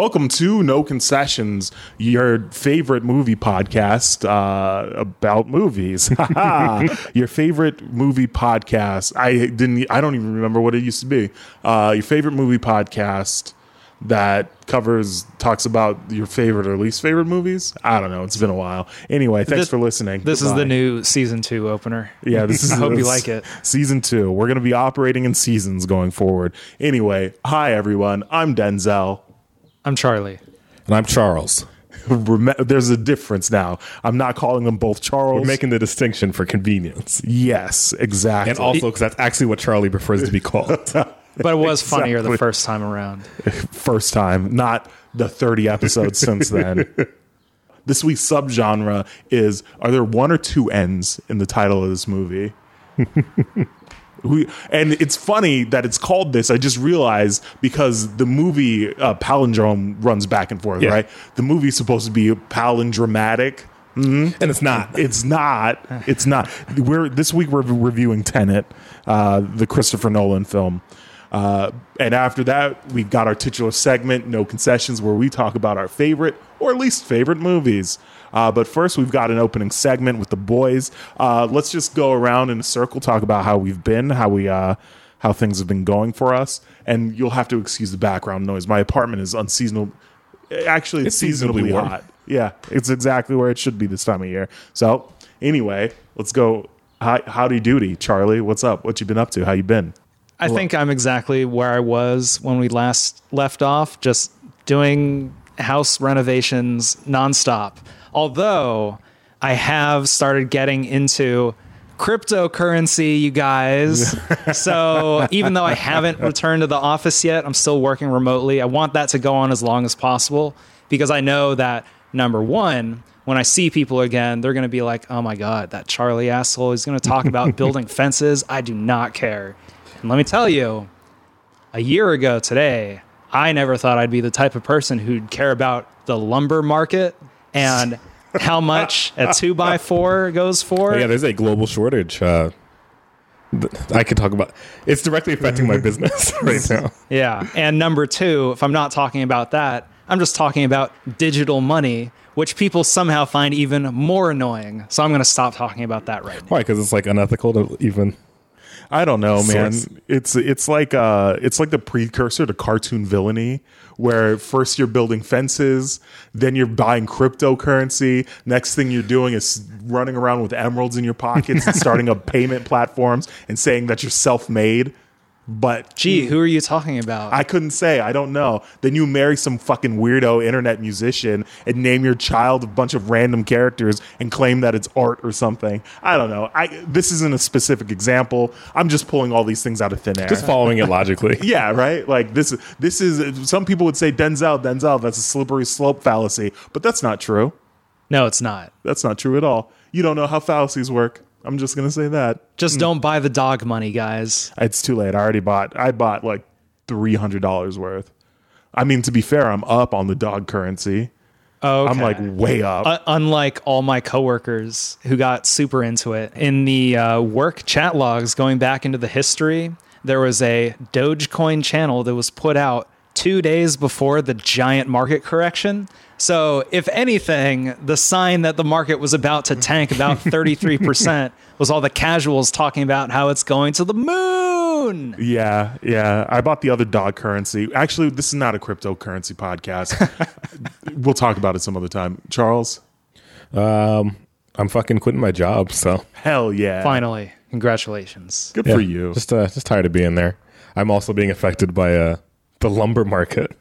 Welcome to No Concessions, your favorite movie podcast uh, about movies. your favorite movie podcast. I didn't. I don't even remember what it used to be. Uh, your favorite movie podcast that covers talks about your favorite or least favorite movies. I don't know. It's been a while. Anyway, thanks This- for listening. This is the new season two opener. Yeah, this is. I hope you like it. Season two. We're going to be operating in seasons going forward. Anyway, hi everyone. I'm Denzel. I'm Charlie. And I'm Charles. There's a difference now. I'm not calling them both Charles. We're making the distinction for convenience. yes, exactly. And also because that's actually what Charlie prefers to be called. But it was funnier Exactly. the first time around. first time, not the 30 episodes since then. This week's subgenre is: Are there one or two ends in the title of this movie? We, and it's funny that it's called this. I just realized because the movie uh, palindrome runs back and forth, Yeah. right? The movie's supposed to be palindromatic. and it's not. It's not. It's not. We're this week we're reviewing Tenet, uh, the Christopher Nolan film. Uh, and after that, we've got our titular segment, No Concessions, where we talk about our favorite or least favorite movies. Uh, but first, we've got an opening segment with the boys. Uh, let's just go around in a circle, talk about how we've been, how we, uh, how things have been going for us. And you'll have to excuse the background noise. My apartment is unseasonable. Actually, it's, It's seasonably seasonably hot. Yeah, it's exactly where it should be this time of year. So, anyway, let's go. Hi, howdy doody, Charlie. What's up? What you been up to? How you been? I think I'm exactly where I was when we last left off, just doing house renovations nonstop. Although I have started getting into cryptocurrency, you guys. so even though I haven't returned to the office yet, I'm still working remotely. I want that to go on as long as possible because I know that number one, when I see people again, they're going to be like, oh my God, that Charlie asshole is going to talk about building fences. I do not care. And let me tell you, a year ago today, I never thought I'd be the type of person who'd care about the lumber market and how much a two by four goes for. yeah, there's a global shortage. Uh, I could talk about. It's directly affecting my business right now. Yeah. And number two, if I'm not talking about that, I'm just talking about digital money, which people somehow find even more annoying. So I'm going to stop talking about that right now. Why? Because it's like unethical to even. I don't know, man. Source. It's it's like uh it's like the precursor to cartoon villainy, where first you're building fences, then you're buying cryptocurrency. Next thing you're doing is running around with emeralds in your pockets and starting up payment platforms and saying that you're self-made. But Gee, who are you talking about? I couldn't say. I don't know. Then you marry some fucking weirdo internet musician and name your child a bunch of random characters and claim that it's art or something. I don't know. I this isn't a specific example. I'm just pulling all these things out of thin air. Just following it logically. yeah, right. Like this. This is. Some people would say Denzel, Denzel. That's a slippery slope fallacy, but that's not true. no, it's not. That's not true at all. You don't know how fallacies work. I'm just gonna say that. Just don't buy the dog money, guys. It's too late. I already bought. I bought like three hundred dollars worth. I mean, to be fair, I'm up on the dog currency. Oh, I'm like way up. uh, unlike all my coworkers who got super into it in the uh, work chat logs going back into the history there was a dogecoin channel that was put out two days before the giant market correction so if anything the sign that the market was about to tank about 33% was all the casuals talking about how it's going to the moon yeah, yeah. I bought the other dog currency. Actually, this is not a cryptocurrency podcast. we'll talk about it some other time. Charles, Um, I'm fucking quitting my job, so hell yeah. finally congratulations Good yeah, for you. Just uh, just tired of being there. I'm also being affected by uh, the lumber market,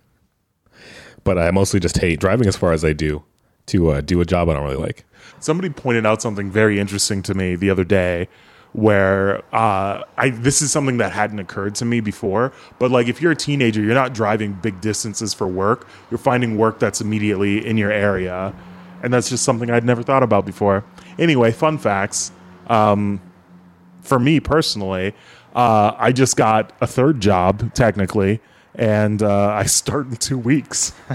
but I mostly just hate driving as far as I do to uh, do a job I don't really like. Somebody pointed out something very interesting to me the other day where uh, I this is something that hadn't occurred to me before. But like if you're a teenager, you're not driving big distances for work. You're finding work that's immediately in your area. And that's just something I'd never thought about before. Anyway, fun facts. Um, for me personally, uh, I just got a third job, technically, and uh, I start in two weeks.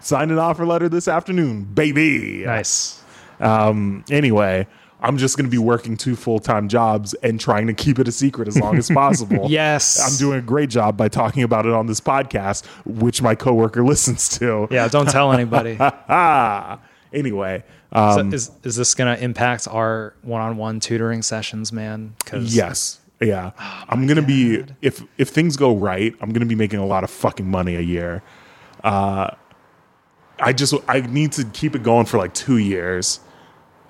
Signed an offer letter this afternoon, baby. nice Um, anyway, I'm just going to be working two full time jobs and trying to keep it a secret as long as possible. Yes. I'm doing a great job by talking about it on this podcast, which my coworker listens to. Yeah, don't tell anybody. Ah, anyway, So um, is is this going to impact our one-on-one tutoring sessions, man? Cause yes, yeah, I'm gonna be if if things go right, I'm gonna be making a lot of fucking money a year. Uh, I just I need to keep it going for like two years.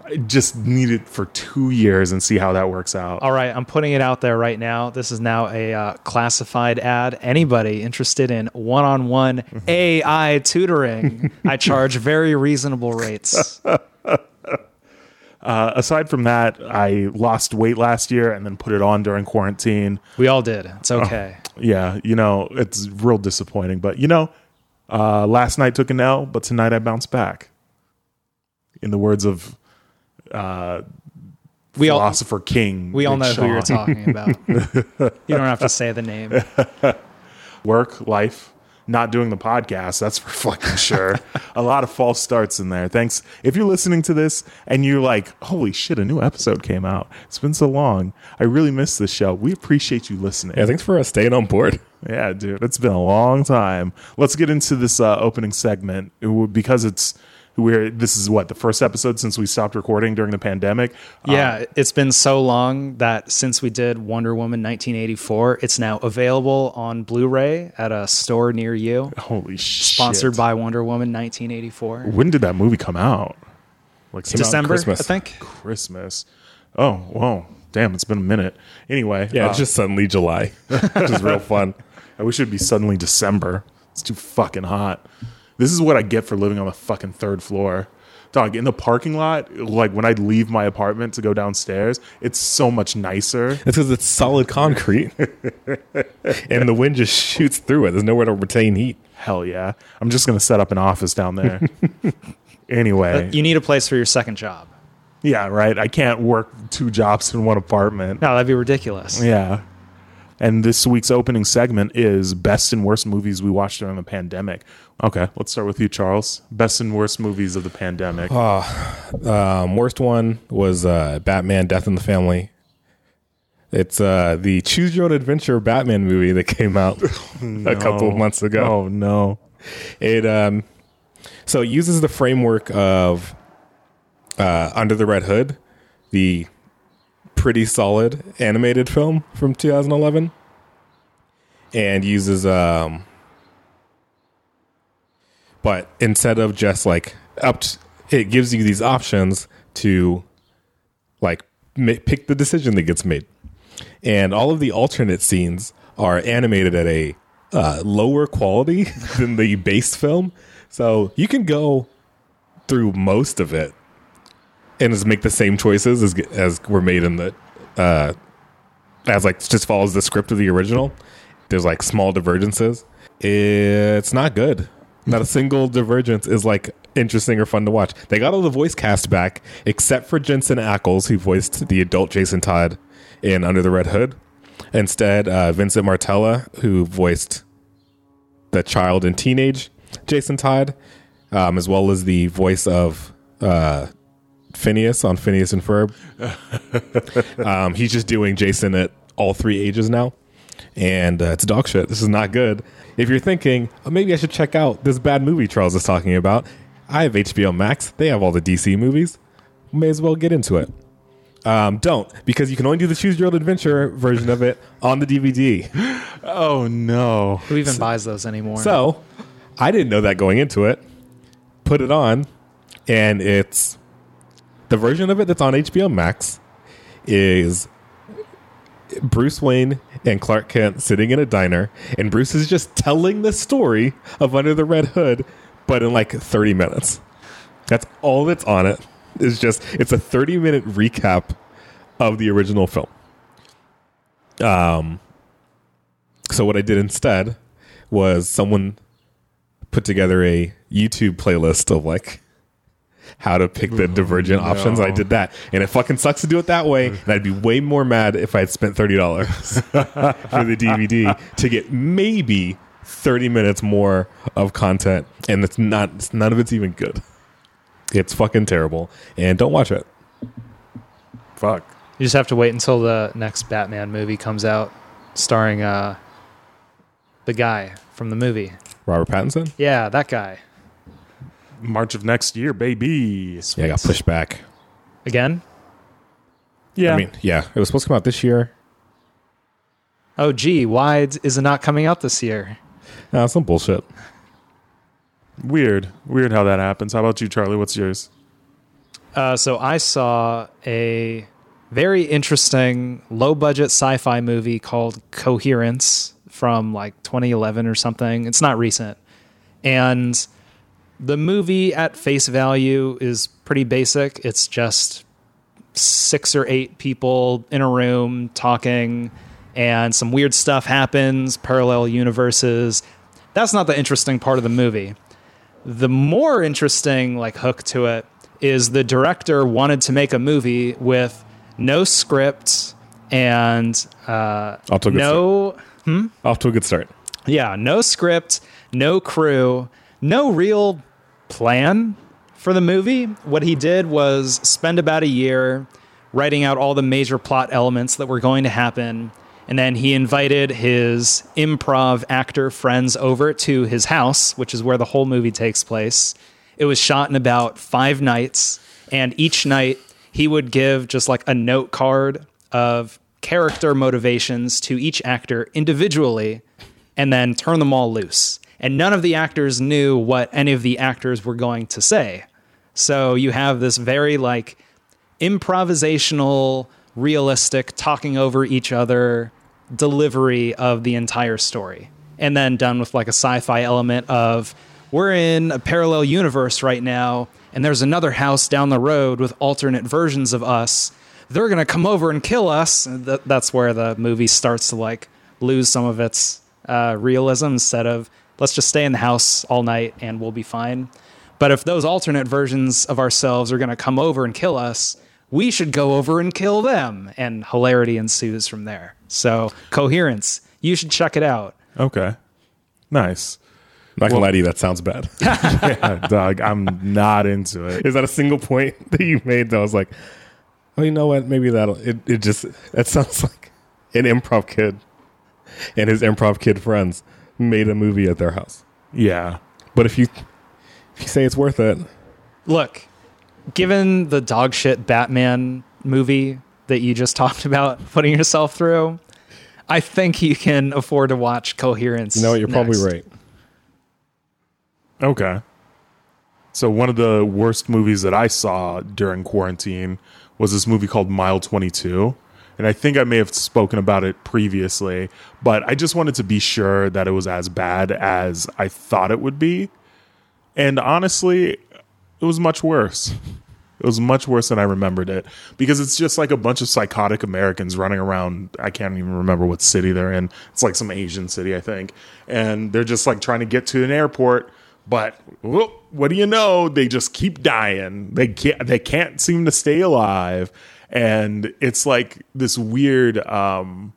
I just need it for two years and see how that works out. All right, I'm putting it out there right now. This is now a uh, classified ad. Anybody interested in one-on-one AI tutoring? I charge very reasonable rates. Uh, aside from that, I lost weight last year and then put it on during quarantine. We all did. It's okay. Yeah, you know, it's real disappointing. But you know, uh, last night took an L, but tonight I bounced back. In the words of uh, We all philosopher King, we all know who you're talking about. you don't have to say the name. Work, life, not doing the podcast. That's for fucking sure. a lot of false starts in there. Thanks. If you're listening to this and you're like, "Holy shit, a new episode came out! It's been so long. I really missed this show." We appreciate you listening. Yeah, thanks for uh, staying on board. Yeah, dude, it's been a long time. Let's get into this uh, opening segment because it's we're this is what the first episode since we stopped recording during the pandemic. Uh, Yeah, it's been so long that since we did Wonder Woman 1984, it's now available on Blu-ray at a store near you. holy shit! Sponsored by Wonder Woman 1984. When did that movie come out? Like some December, Christmas. I think. Christmas. Oh, whoa, damn! It's been a minute. Anyway, Yeah, uh, it's just suddenly July, which is real fun. I wish it'd be suddenly December. It's too fucking hot. This is what I get for living on the fucking third floor. Dog, in the parking lot, like when I leave my apartment to go downstairs, it's so much nicer. It's because it's solid concrete, and the wind just shoots through it. There's nowhere to retain heat. Hell yeah. I'm just going to set up an office down there. anyway, uh, You need a place for your second job. yeah, right. I can't work two jobs in one apartment. No, that'd be ridiculous. Yeah. And this week's opening segment is best and worst movies we watched during the pandemic. Okay, let's start with you, Charles. Best and worst movies of the pandemic. Um, worst one was uh, Batman: Death in the Family. It's uh, the Choose Your Own Adventure Batman movie that came out a couple of months ago. Oh no. It um, so it uses the framework of uh, Under the Red Hood, the pretty solid animated film from 2011, and uses um, but instead of just like up, t- it gives you these options to like ma- pick the decision that gets made, and all of the alternate scenes are animated at a uh, lower quality than the base film, so you can go through most of it and just make the same choices as as were made in the uh, as like just follows the script of the original. There's like small divergences. It's not good. Not a single divergence is like interesting or fun to watch. They got all the voice cast back except for Jensen Ackles, who voiced the adult Jason Todd in Under the Red Hood. Instead, uh, Vincent Martella, who voiced the child and teenage Jason Todd, um, as well as the voice of uh, Phineas on Phineas and Ferb. um, he's just doing Jason at all three ages now, and uh, it's dog shit. This is not good. If you're thinking oh, maybe I should check out this bad movie Charles is talking about, I have HBO Max. They have all the DC movies. May as well get into it. Um, don't because you can only do the Choose Your Own Adventure version of it on the DVD. Oh no. Who even buys those anymore? So I didn't know that going into it. Put it on, and it's the version of it that's on HBO Max is Bruce Wayne and Clark Kent sitting in a diner, and Bruce is just telling the story of Under the Red Hood, but in like 30 minutes. That's all that's on it. Is just it's a 30 minute recap of the original film. Um so what I did instead was someone put together a YouTube playlist of like how to pick the divergent options. I did that, and it fucking sucks to do it that way. And I'd be way more mad if I had spent thirty dollars for the DVD to get maybe thirty minutes more of content, and it's not. it's, None of it's even good. It's fucking terrible, and don't watch it. Fuck. You just have to wait until the next Batman movie comes out, starring uh, the guy from the movie. Robert Pattinson. Yeah, that guy. March of next year, baby. Yeah, I got pushed back. Again? Yeah. I mean, yeah, it was supposed to come out this year. Oh, gee, why is it not coming out this year? No, some bullshit. weird. Weird how that happens. How about you, Charlie? What's yours? Uh, so I saw a very interesting low budget sci fi movie called Coherence from like 2011 or something. It's not recent. And the movie at face value is pretty basic. It's just six or eight people in a room talking, and some weird stuff happens, parallel universes. That's not the interesting part of the movie the more interesting like hook to it is the director wanted to make a movie with no script and uh, Off to a good no Off to a good start. yeah no script no crew no real plan for the movie what he did was spend about a year writing out all the major plot elements that were going to happen and then he invited his improv actor friends over to his house which is where the whole movie takes place it was shot in about five nights and each night he would give just like a note card of character motivations to each actor individually and then turn them all loose. And none of the actors knew what any of the actors were going to say. So you have this very like improvisational, realistic, talking over each other delivery of the entire story. And then done with like a sci fi element of we're in a parallel universe right now, and there's another house down the road with alternate versions of us. They're going to come over and kill us. Th- that's where the movie starts to like lose some of its uh, realism instead of let's just stay in the house all night and we'll be fine. But if those alternate versions of ourselves are going to come over and kill us, we should go over and kill them. And hilarity ensues from there. So, coherence, you should check it out. Okay. Nice. I'm not gonna lie to you, that sounds bad. Yeah, dog, I'm not into it. Is that a single point that you made that I was like, oh, you know what? Maybe that'll. It, it just that sounds like an improv kid and his improv kid friends made a movie at their house. Yeah. But if you if you say it's worth it, Look, given the dog shit Batman movie that you just talked about putting yourself through, I think you can afford to watch Coherence. you know what? You're probably right. Okay. So one of the worst movies that I saw during quarantine was this movie called Mile 22. And I think I may have spoken about it previously, but I just wanted to be sure that it was as bad as I thought it would be. And honestly, it was much worse. It was much worse than I remembered it because it's just like a bunch of psychotic Americans running around. I can't even remember what city they're in. It's like some Asian city, I think. And they're just like trying to get to an airport, but whoop, what do you know? They just keep dying. They can't they can't seem to stay alive. And it's like this weird um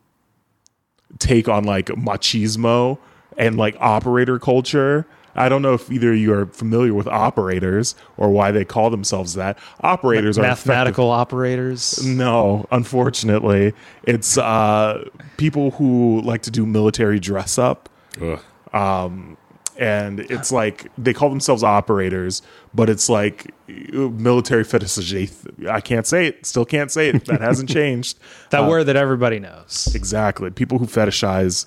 take on like machismo and like operator culture. I don't know if either of you are familiar with operators or why they call themselves that. Operators are effective- Mathematical operators. no, unfortunately, it's uh, people who like to do military dress up, Ugh. And it's like they call themselves operators, but it's like military fetishization. I can't say it. Still can't say it. That hasn't changed. That uh, word that everybody knows. Exactly. People who fetishize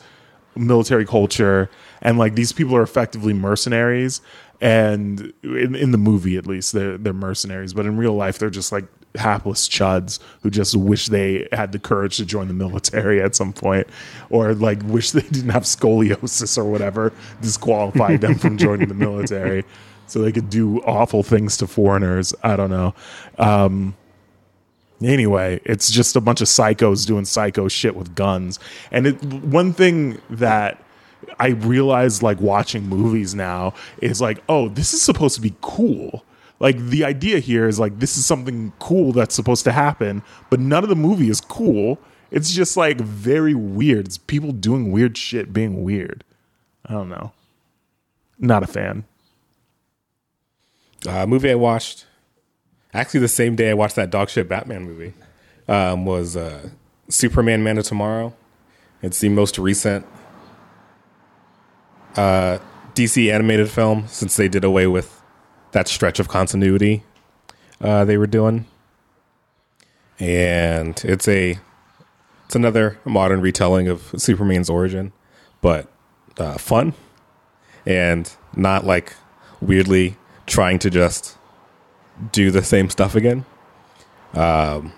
military culture and like these people are effectively mercenaries and in, in the movie at least they're, they're mercenaries but in real life they're just like hapless chuds who just wish they had the courage to join the military at some point or like wish they didn't have scoliosis or whatever disqualified them from joining the military so they could do awful things to foreigners. I don't know. Um anyway it's just a bunch of psychos doing psycho shit with guns. And it, one thing that i realized like watching movies now is like oh this is supposed to be cool like the idea here is like this is something cool that's supposed to happen but none of the movie is cool. It's just like very weird. It's people doing weird shit being weird. I don't know. Not a fan. Uh, movie I watched actually the same day I watched that dog shit Batman movie um, was uh, Superman Man of Tomorrow. It's the most recent uh, DC animated film since they did away with that stretch of continuity uh, they were doing. And it's a it's another modern retelling of Superman's origin, but uh, fun and not like weirdly trying to just do the same stuff again. Um,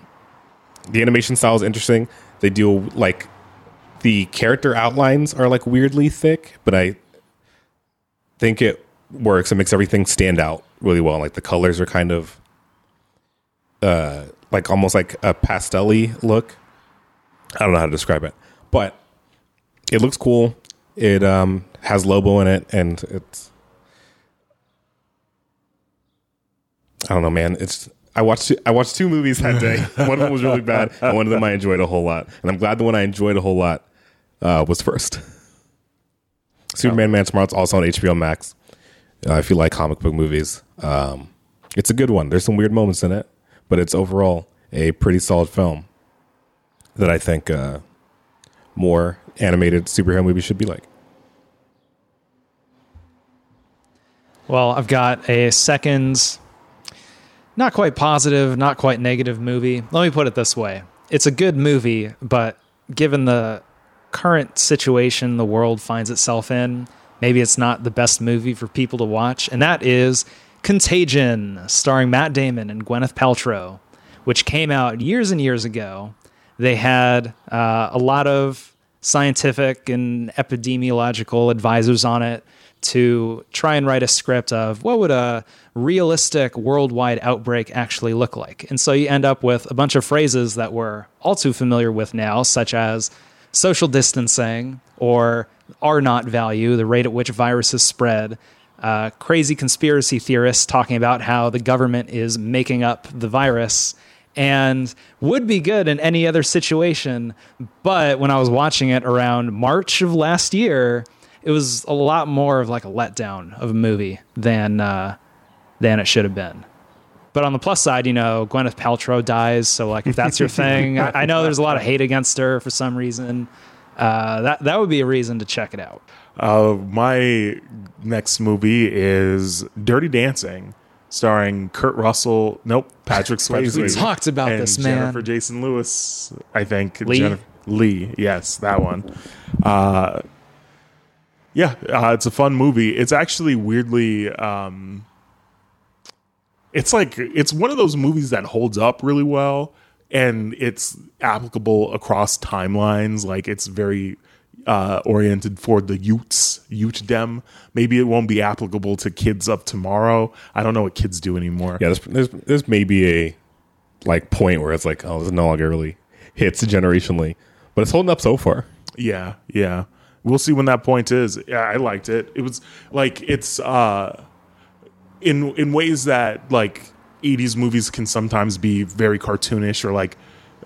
the animation style is interesting. They do like the character outlines are like weirdly thick, but I think it works. It makes everything stand out really well. Like the colors are kind of uh like almost like a pastel-y look. I don't know how to describe it, but it looks cool. It um has Lobo in it, and it's I don't know, man. It's I watched I watched two movies that day. one of them was really bad, and one of them I enjoyed a whole lot. And I'm glad the one I enjoyed a whole lot uh, was first. Superman Man Tomorrow. It's also on HBO Max. Uh, if you like comic book movies, um, it's a good one. There's some weird moments in it, but it's overall a pretty solid film that I think uh, more animated superhero movies should be like. Well, I've got a second, not quite positive, not quite negative movie. Let me put it this way it's a good movie, but given the current situation the world finds itself in, maybe it's not the best movie for people to watch. And that is Contagion, starring Matt Damon and Gwyneth Paltrow, which came out years and years ago. They had uh, a lot of scientific and epidemiological advisors on it to try and write a script of what would a realistic worldwide outbreak actually look like. And so you end up with a bunch of phrases that we're all too familiar with now, such as social distancing or R naught value, the rate at which viruses spread. Uh, crazy conspiracy theorists talking about how the government is making up the virus and would be good in any other situation. But when I was watching it around March of last year, it was a lot more of like a letdown of a movie than uh, than it should have been. But on the plus side, you know, Gwyneth Paltrow dies, so like if that's your thing, I, I know there's a lot of hate against her for some reason. Uh, that that would be a reason to check it out. Uh, my next movie is Dirty Dancing, starring Kurt Russell. Nope, Patrick Swayze. We talked about and this, man. Jennifer Jason Lewis. I think Lee? Jennifer, Lee. Yes, that one. Uh, yeah, uh, it's a fun movie. It's actually weirdly. Um, it's like it's one of those movies that holds up really well and it's applicable across timelines like it's very uh, oriented for the Utes, Ute dem maybe it won't be applicable to kids of tomorrow i don't know what kids do anymore Yeah, there's there's, there's maybe a like point where it's like, oh, this no longer really hits generationally, but it's holding up so far. Yeah, yeah. We'll see when that point is. Yeah, I liked it. It was like it's uh in in ways that like 80s movies can sometimes be very cartoonish or like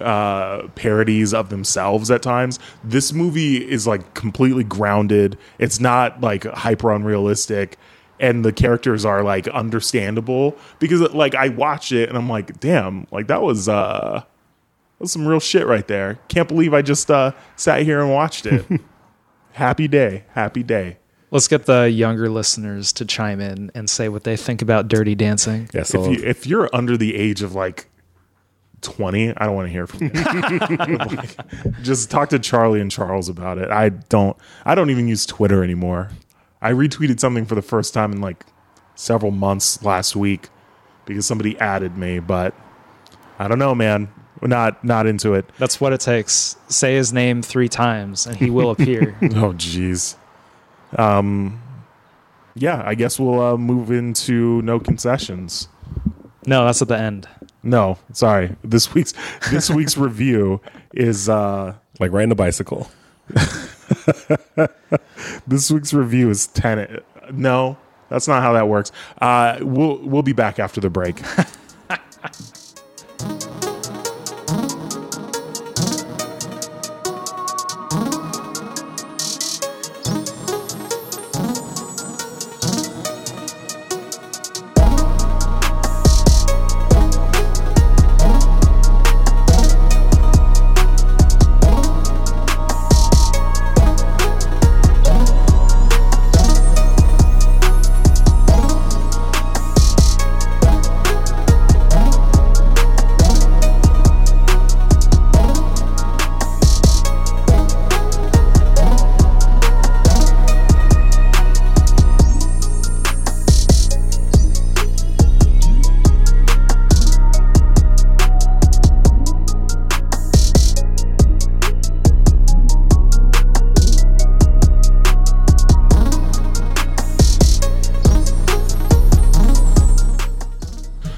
uh parodies of themselves at times. This movie is like completely grounded. It's not like hyper unrealistic and the characters are like understandable because like I watched it and I'm like, damn, like that was uh that was some real shit right there. Can't believe I just uh sat here and watched it. happy day, happy day. Let's get the younger listeners to chime in and say what they think about Dirty Dancing. Yeah, so If you if you're under the age of like 20, I don't want to hear from you. Like, just talk to Charlie and Charles about it. I don't I don't even use Twitter anymore. I retweeted something for the first time in like several months last week because somebody added me, but I don't know, man. We're not not into it. That's what it takes. Say his name three times and he will appear. Oh jeez. Um yeah, I guess we'll uh, move into no concessions. no, that's at the end. No, sorry. This week's this week's review is uh like riding a bicycle. this week's review is Tenet. No, that's not how that works. Uh we'll we'll be back after the break.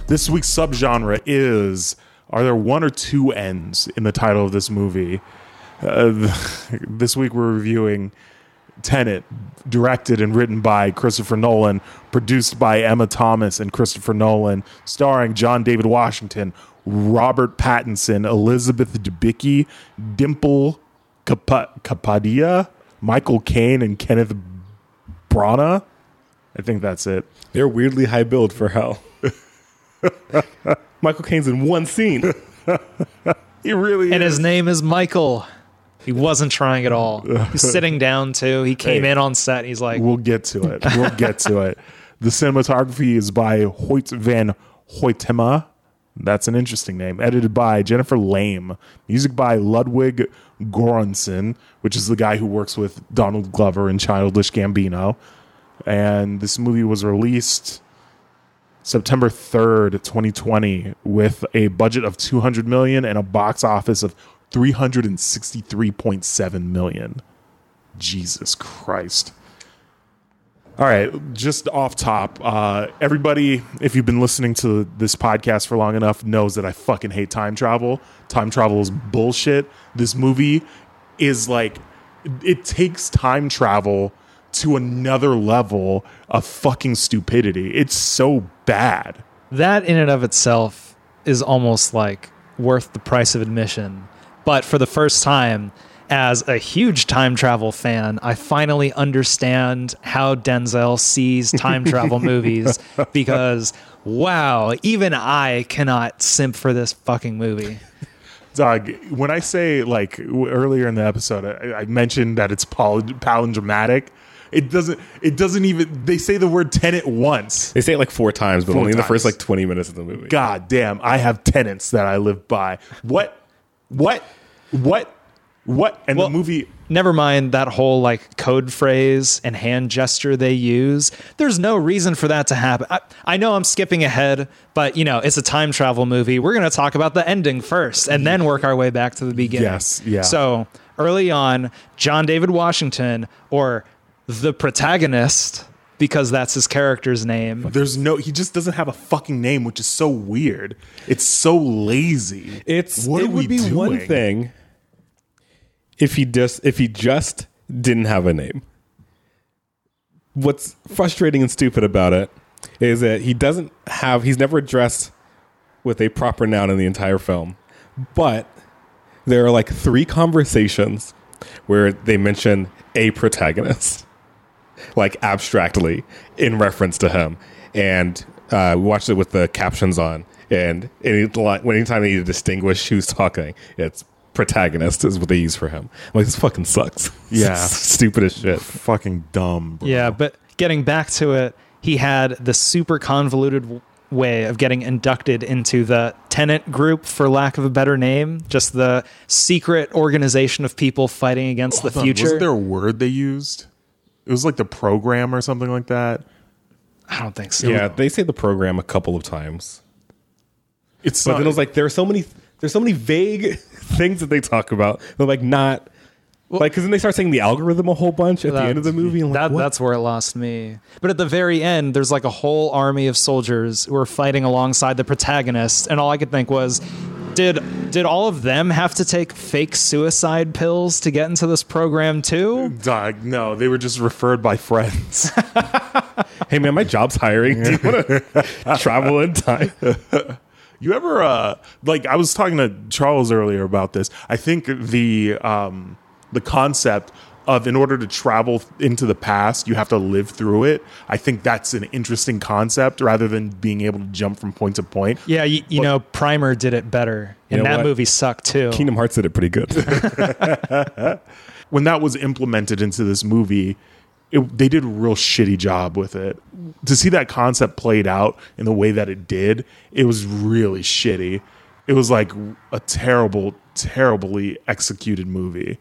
This week's subgenre is Are there one or two ends in the title of this movie? Uh, this week we're reviewing Tenet, directed and written by Christopher Nolan, produced by Emma Thomas and Christopher Nolan, starring John David Washington, Robert Pattinson, Elizabeth Debicki, Dimple Kap- Kapadia, Michael Caine, and Kenneth Branagh. I think that's it. They're weirdly high build for hell. Michael Caine's in one scene. He really And is. his name is Michael. He wasn't trying at all. He's sitting down too. He came Hey. in on set. And he's like, We'll get to it. We'll get to it. The cinematography is by Hoyt van Hoytema. That's an interesting name. Edited by Jennifer Lame. Music by Ludwig Göransson, which is the guy who works with Donald Glover in Childish Gambino. And this movie was released September 3rd, 2020 with a budget of 200 million and a box office of 363.7 million. Jesus Christ. All right, just off top, uh, everybody, if you've been listening to this podcast for long enough, knows that I fucking hate time travel. Time travel is bullshit. This movie is like, it takes time travel to another level of fucking stupidity. It's so bad. that in and of itself is almost like worth the price of admission. But for the first time, as a huge time travel fan, I finally understand how Denzel sees time travel movies because wow, even I cannot simp for this fucking movie. Dog, when I say like earlier in the episode, I, I mentioned that it's poly- palindromatic. It doesn't. It doesn't even. They say the word tenant once. They say it like four times, but Four only in the first like 20 minutes of the movie. God damn, I have tenants that I live by. What? What? What? What? And Well- the movie. Never mind that whole like code phrase and hand gesture they use. There's no reason for that to happen. I, I know I'm skipping ahead, but you know, it's a time travel movie. We're going to talk about the ending first and then work our way back to the beginning. Yes, yeah. So early on, John David Washington, or the protagonist, because that's his character's name. There's no. He just doesn't have a fucking name, which is so weird. It's so lazy. It's What it are would we be one thing if he just if he just didn't have a name. What's frustrating and stupid about it is that he doesn't have he's never addressed with a proper noun in the entire film. But there are like three conversations where they mention a protagonist like abstractly in reference to him. And uh, we watched it with the captions on. And any, anytime they need to distinguish who's talking, it's protagonist is what they use for him. I'm like, this fucking sucks. Yeah. Stupid as shit. Fucking dumb. Bro. Yeah, but getting back to it, he had the super convoluted w- way of getting inducted into the tenant group, for lack of a better name, just the secret organization of people fighting against the on, future. Wasn't there a word they used? It was like the program or something like that. I don't think so. Yeah, they say the program a couple of times. It's But not, then it was like there are so many there's so many vague things that they talk about. They're like not like because then they start saying the algorithm a whole bunch at the end of the movie. And like, that, what? that's where it lost me. But at the very end, there's like a whole army of soldiers who are fighting alongside the protagonist, and all I could think was, did did all of them have to take fake suicide pills to get into this program too? Dog, no, they were just referred by friends. hey man, my job's hiring. Do you want to travel in time? You ever uh like I was talking to Charles earlier about this. I think the um the concept of in order to travel into the past, you have to live through it. I think that's an interesting concept rather than being able to jump from point to point. Yeah, you, you know, Primer did it better, and know that what? movie sucked too. Kingdom Hearts did it pretty good. When that was implemented into this movie, it, they did a real shitty job with it. To see that concept played out in the way that it did, it was really shitty. It was like a terrible, terribly executed movie.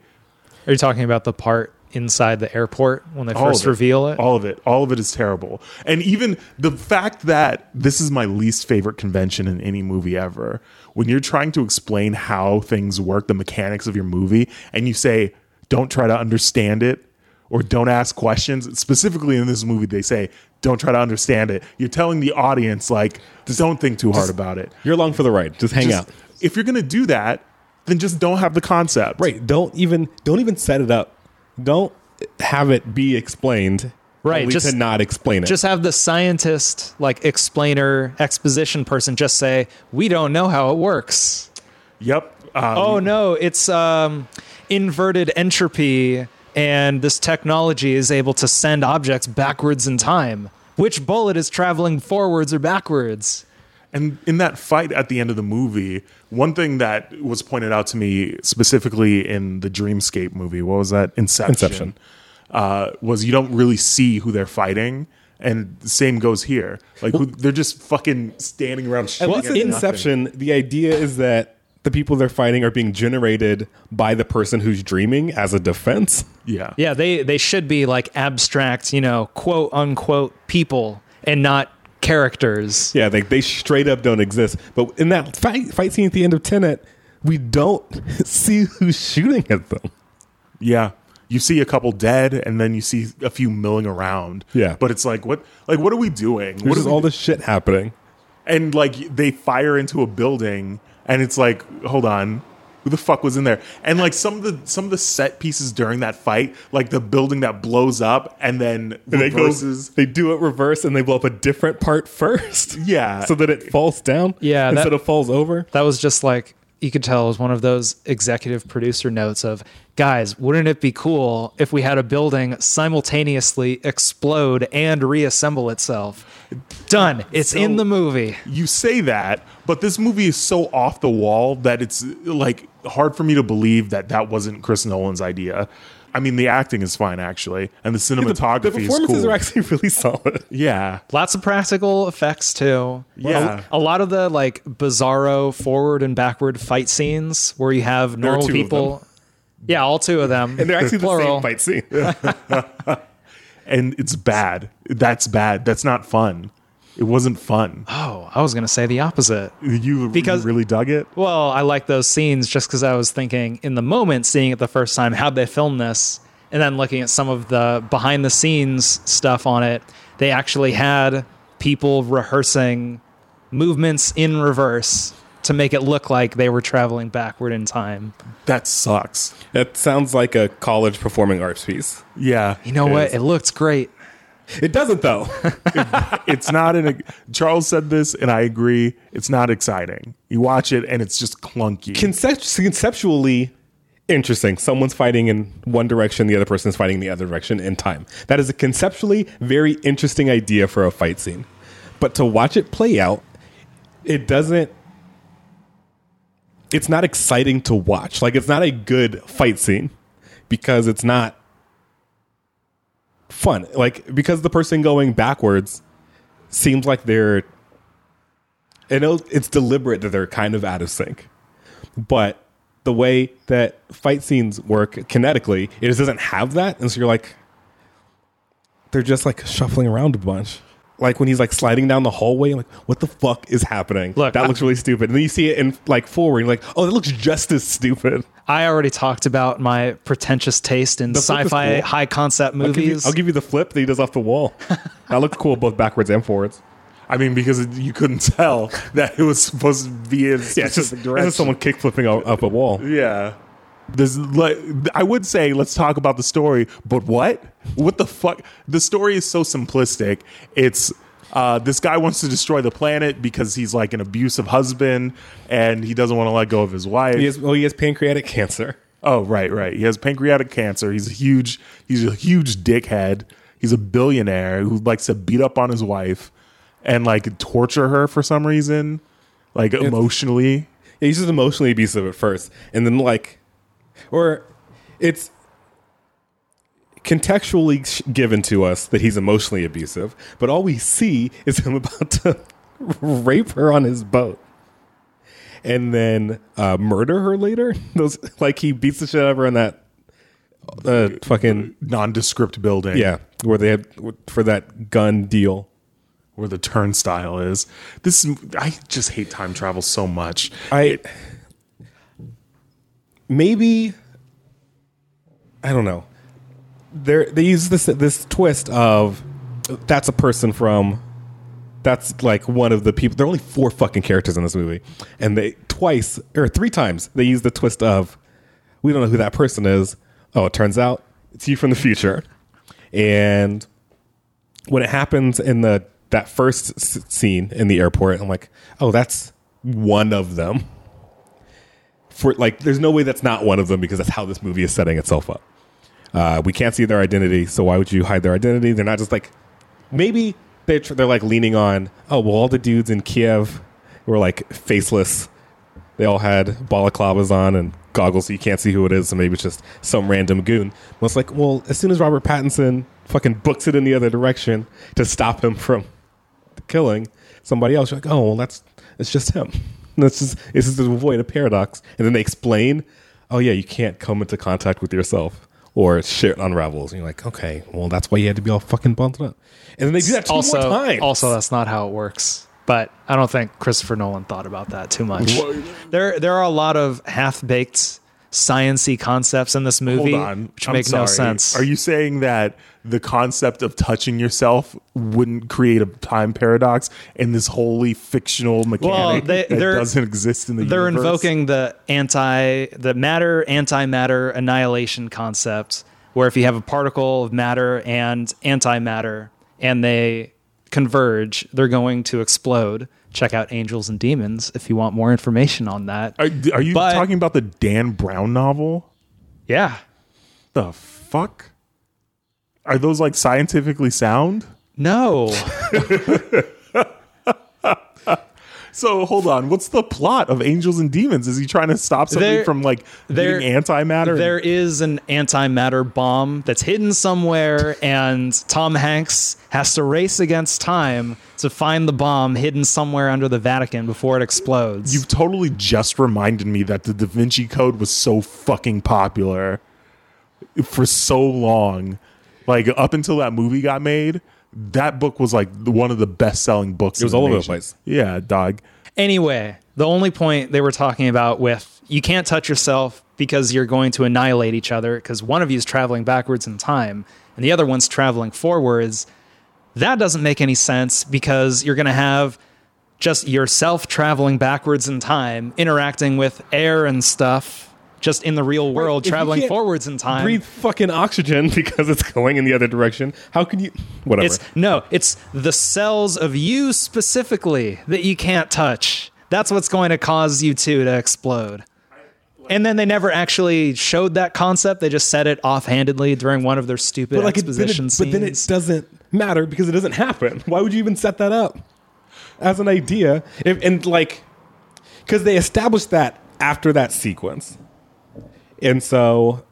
Are you talking about the part inside the airport when they All first it. reveal it? All of it. All of it is terrible. And even the fact that this is my least favorite convention in any movie ever. When you're trying to explain how things work, the mechanics of your movie, and you say, don't try to understand it or don't ask questions. Specifically in this movie, they say don't try to understand it. You're telling the audience like don't think too hard about it. You're along for the ride. Just hang Just- out. If you're gonna do that, then just don't have the concept. Right. Don't even don't even set it up. Don't have it be explained. Right, just- to not explain it. Just have the scientist, like explainer, exposition person, just say, "We don't know how it works." Yep. Um, Oh no, it's um, inverted entropy, and this technology is able to send objects backwards in time. Which bullet is traveling forwards or backwards? And in that fight at the end of the movie, one thing that was pointed out to me specifically in the Dreamscape movie, what was that? Inception. Inception. Uh, was you don't really see who they're fighting. And the same goes here. Like who, they're just fucking standing around. At shooting least at in nothing. Inception, the idea is that the people they're fighting are being generated by the person who's dreaming as a defense. Yeah. Yeah, they they should be like abstract, you know, quote unquote people, and not characters. Yeah, they, they straight up don't exist. But in that fight, fight scene at the end of Tenet, we don't see who's shooting at them. Yeah. You see a couple dead, and then you see a few milling around. Yeah. but it's like what? Like what are we doing? There's What just are all this shit happening. and like they fire into a building and it's like hold on who the fuck was in there and like some of the some of the set pieces during that fight like the building that blows up and then And they go, they do it reverse and they blow up a different part first. Yeah. So that it falls down. Yeah, that- Instead of falls over. That was just like you could tell it was one of those executive producer notes of guys, wouldn't it be cool if we had a building simultaneously explode and reassemble itself? Done. It's So- in the movie. you say that but this movie is so off the wall that it's like hard for me to believe that that wasn't chris nolan's idea i mean the acting is fine actually and the cinematography the is performances cool are actually really solid. yeah Lots of practical effects too. Yeah. A, a lot of the like bizarro forward and backward fight scenes where you have normal people. Yeah, all two of them. And they're actually the Plural. same fight scene. and it's bad that's bad that's not fun it wasn't fun Oh, I was gonna say the opposite. you Because- you really dug it Well, I like those scenes just because I was thinking in the moment, seeing it the first time, how'd they film this? And then looking at some of the behind the scenes stuff on it, they actually had people rehearsing movements in reverse to make it look like they were traveling backward in time. that sucks That sounds like a college performing arts piece. Yeah. You know it what? is. It looked great. It doesn't though. it's not an. Charles said this, and I agree. It's not exciting. You watch it, and it's just clunky. Concept- conceptually interesting. Someone's fighting in one direction, the other person's fighting in the other direction in time. That is a conceptually very interesting idea for a fight scene. But to watch it play out, it doesn't it's not exciting to watch. Like it's not a good fight scene because it's not fun. Like because the person going backwards seems like they're know it's deliberate that they're kind of out of sync. But the way that fight scenes work kinetically, it just doesn't have that. And so you're like, they're just like shuffling around a bunch. Like when he's like sliding down the hallway, I'm like, what the fuck is happening? Look, that I- looks really stupid. And then you see it in like forward, and you're like, oh, that looks just as stupid. I already talked about my pretentious taste in The sci-fi cool. high concept I'll give, you, movies. I'll give you the flip that he does off the wall. that looks cool both backwards and forwards. I mean, because it, you couldn't tell that it was supposed to be in a Yeah, it's just, specific it's direction. just someone kick flipping up, up a wall. Yeah. There's like I would say let's talk about the story, but what? What the fuck? The story is so simplistic. It's uh, this guy wants to destroy the planet because he's like an abusive husband and he doesn't want to let go of his wife. He has, well, he has pancreatic cancer. Oh, right, right. He has pancreatic cancer. He's a huge he's a huge dickhead. He's a billionaire who likes to beat up on his wife and like torture her for some reason, like emotionally. Yeah, he's just emotionally abusive at first, and then like, or it's contextually sh- given to us that he's emotionally abusive, but all we see is him about to rape her on his boat, and then uh, murder her later. Those like he beats the shit out of her in that uh, fucking Nondescript building. yeah, where they had for that gun deal. where the turnstile is. This I just hate time travel so much. I maybe I don't know. they they use this this twist of that's a person from that's like one of the people. There are only four fucking characters in this movie, and they twice or three times they use the twist of we don't know who that person is. Oh, it turns out it's you from the future, and when it happens in the that first scene in the airport, I'm like, oh, that's one of them. For like, there's no way that's not one of them because that's how this movie is setting itself up. Uh, we can't see their identity, so why would you hide their identity? They're not just like maybe they're tr- they're like leaning on. Oh, well, all the dudes in Kiev were like faceless. They all had balaclavas on and goggles, so you can't see who it is. So maybe it's just some random goon. Well, it's like, well, as soon as Robert Pattinson fucking books it in the other direction to stop him from killing somebody else, you're like, oh, well, that's it's just him. That's just it's just to avoid a paradox. And then they explain, oh yeah, you can't come into contact with yourself or shit unravels. And you're like, okay, well, that's why you had to be all fucking bundled up. And then they do that two also, more times. also that's not how it works. But I don't think Christopher Nolan thought about that too much. There, there are a lot of half baked sciency concepts in this movie, which I'm make no sense. Are you saying that the concept of touching yourself wouldn't create a time paradox in this wholly fictional mechanic they- that doesn't exist in the They're universe? invoking the anti, the matter antimatter annihilation concept, where if you have a particle of matter and antimatter and they converge, they're going to explode. Check out Angels and Demons if you want more information on that. Are, are you But- talking about the Dan Brown novel? Yeah. The fuck? Are those like scientifically sound? No. So hold on, what's the plot of Angels and Demons? Is he trying to stop somebody There- from like there- getting antimatter? There is an antimatter bomb that's hidden somewhere, and Tom Hanks has to race against time to find the bomb hidden somewhere under the Vatican before it explodes. You've totally just reminded me that the Da Vinci Code was so fucking popular for so long. Like up until that movie got made, that book was like one of the best selling books. It was all over the place. Yeah, dog. Anyway, the only point they were talking about with you can't touch yourself because you're going to annihilate each other because one of you is traveling backwards in time and the other one's traveling forwards. That doesn't make any sense because you're going to have just yourself traveling backwards in time, interacting with air and stuff just in the real world, if traveling forwards in time. breathe fucking oxygen because it's going in the other direction. How can you? Whatever. It's no, it's the cells of you specifically that you can't touch. That's what's going to cause you two to explode. And then they never actually showed that concept. They just said it offhandedly during one of their stupid but like, exposition it, but then it doesn't matter because it doesn't happen. Why would you even set that up as an idea? If, and like, because they established that after that sequence, and so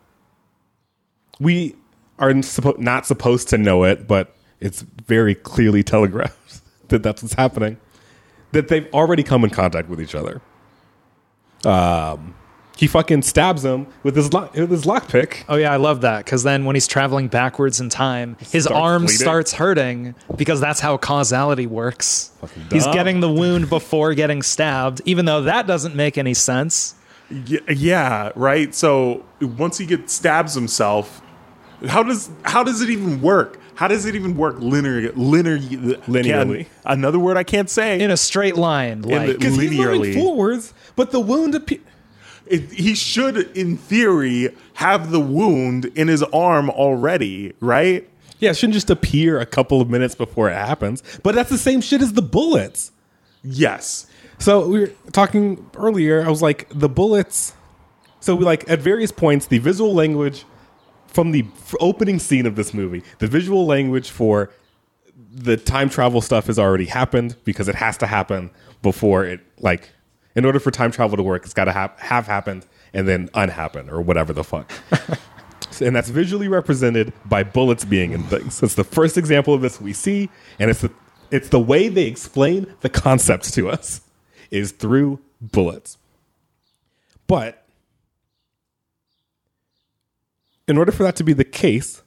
we are not supposed to know it, but it's very clearly telegraphed that that's what's happening. That they've already come in contact with each other. Um, he fucking stabs him with his lock, with his lockpick. Oh yeah, I love that because then when he's traveling backwards in time, his Starts arm bleeding. starts hurting because that's how causality works. He's getting the wound before getting stabbed, even though that doesn't make any sense. Y- Yeah, right. So once he gets stabs himself, how does how does it even work? How does it even work linear linear Linearly. Can't- another word I can't say. In a straight line, like Because he's moving Linearly. forwards, but the wound appe- It, he should, in theory, have the wound in his arm already, right? Yeah, it shouldn't just appear a couple of minutes before it happens. But that's the same shit as the bullets. Yes. So we were talking earlier. I was like, the bullets. So we like at various points, the visual language from the opening scene of this movie, the visual language for the time travel stuff has already happened because it has to happen before it like in order for time travel to work, it's got to have happened and then unhappen or whatever the fuck. and that's visually represented by bullets being in things. It's the first example of this we see, and it's the it's the way they explain the concepts to us is through bullets. But in order for that to be the case,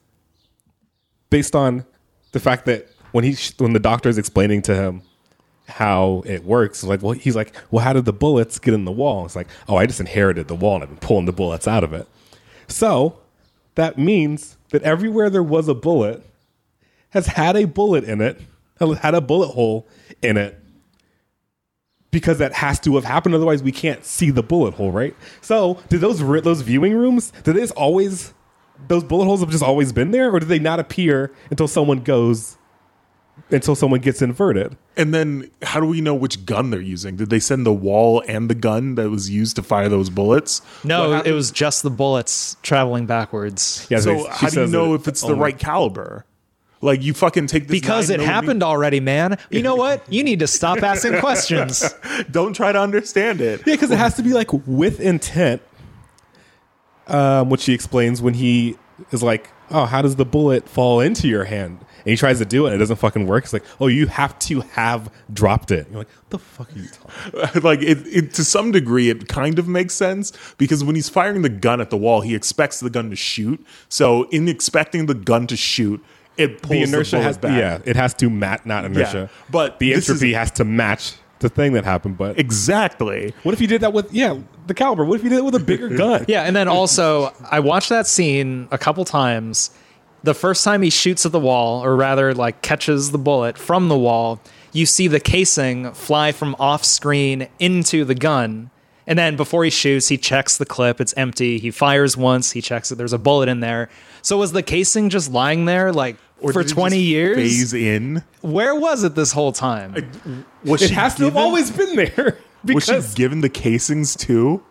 based on the fact that when he when the doctor is explaining to him how it works, like well, he's like, well, how did the bullets get in the wall? It's like, oh, I just inherited the wall and I've been pulling the bullets out of it. So that means that everywhere there was a bullet has had a bullet in it, had a bullet hole in it. Because that has to have happened, otherwise we can't see the bullet hole, right? So, did those ri- those viewing rooms? Did this always those bullet holes have just always been there, or did they not appear until someone goes until someone gets inverted? And then how do we know which gun they're using? Did they send the wall and the gun that was used to fire those bullets? No, it was just the bullets traveling backwards. Yeah, So they- she how do you know it if it's the only- right caliber? Like you fucking take this Because it 9mm happened already, man. You know what? You need to stop asking questions. Don't try to understand it. Yeah, because it has to be like with intent. Um, which he explains when he is like, "Oh, how does the bullet fall into your hand?" And he tries to do it, and it doesn't fucking work. It's like, "Oh, you have to have dropped it." You're like, "What the fuck are you talking?" like it, it to some degree it kind of makes sense because when he's firing the gun at the wall he expects the gun to shoot so in expecting the gun to shoot it pulls The the, inertia bullet has, back yeah, it has to match, not inertia, but the entropy is- has to match the thing that happened. But exactly what if you did that with, yeah, the caliber? What if you did it with a bigger gun? Yeah, and then also I watched that scene a couple times. The first time he shoots at the wall, or rather, like catches the bullet from the wall, you see the casing fly from off screen into the gun. And then before he shoots, he checks the clip. It's empty. He fires once. He checks it. There's a bullet in there. So was the casing just lying there like Or for 20 years? phase in Where was it this whole time? was It she has to have always been there was she given the casings too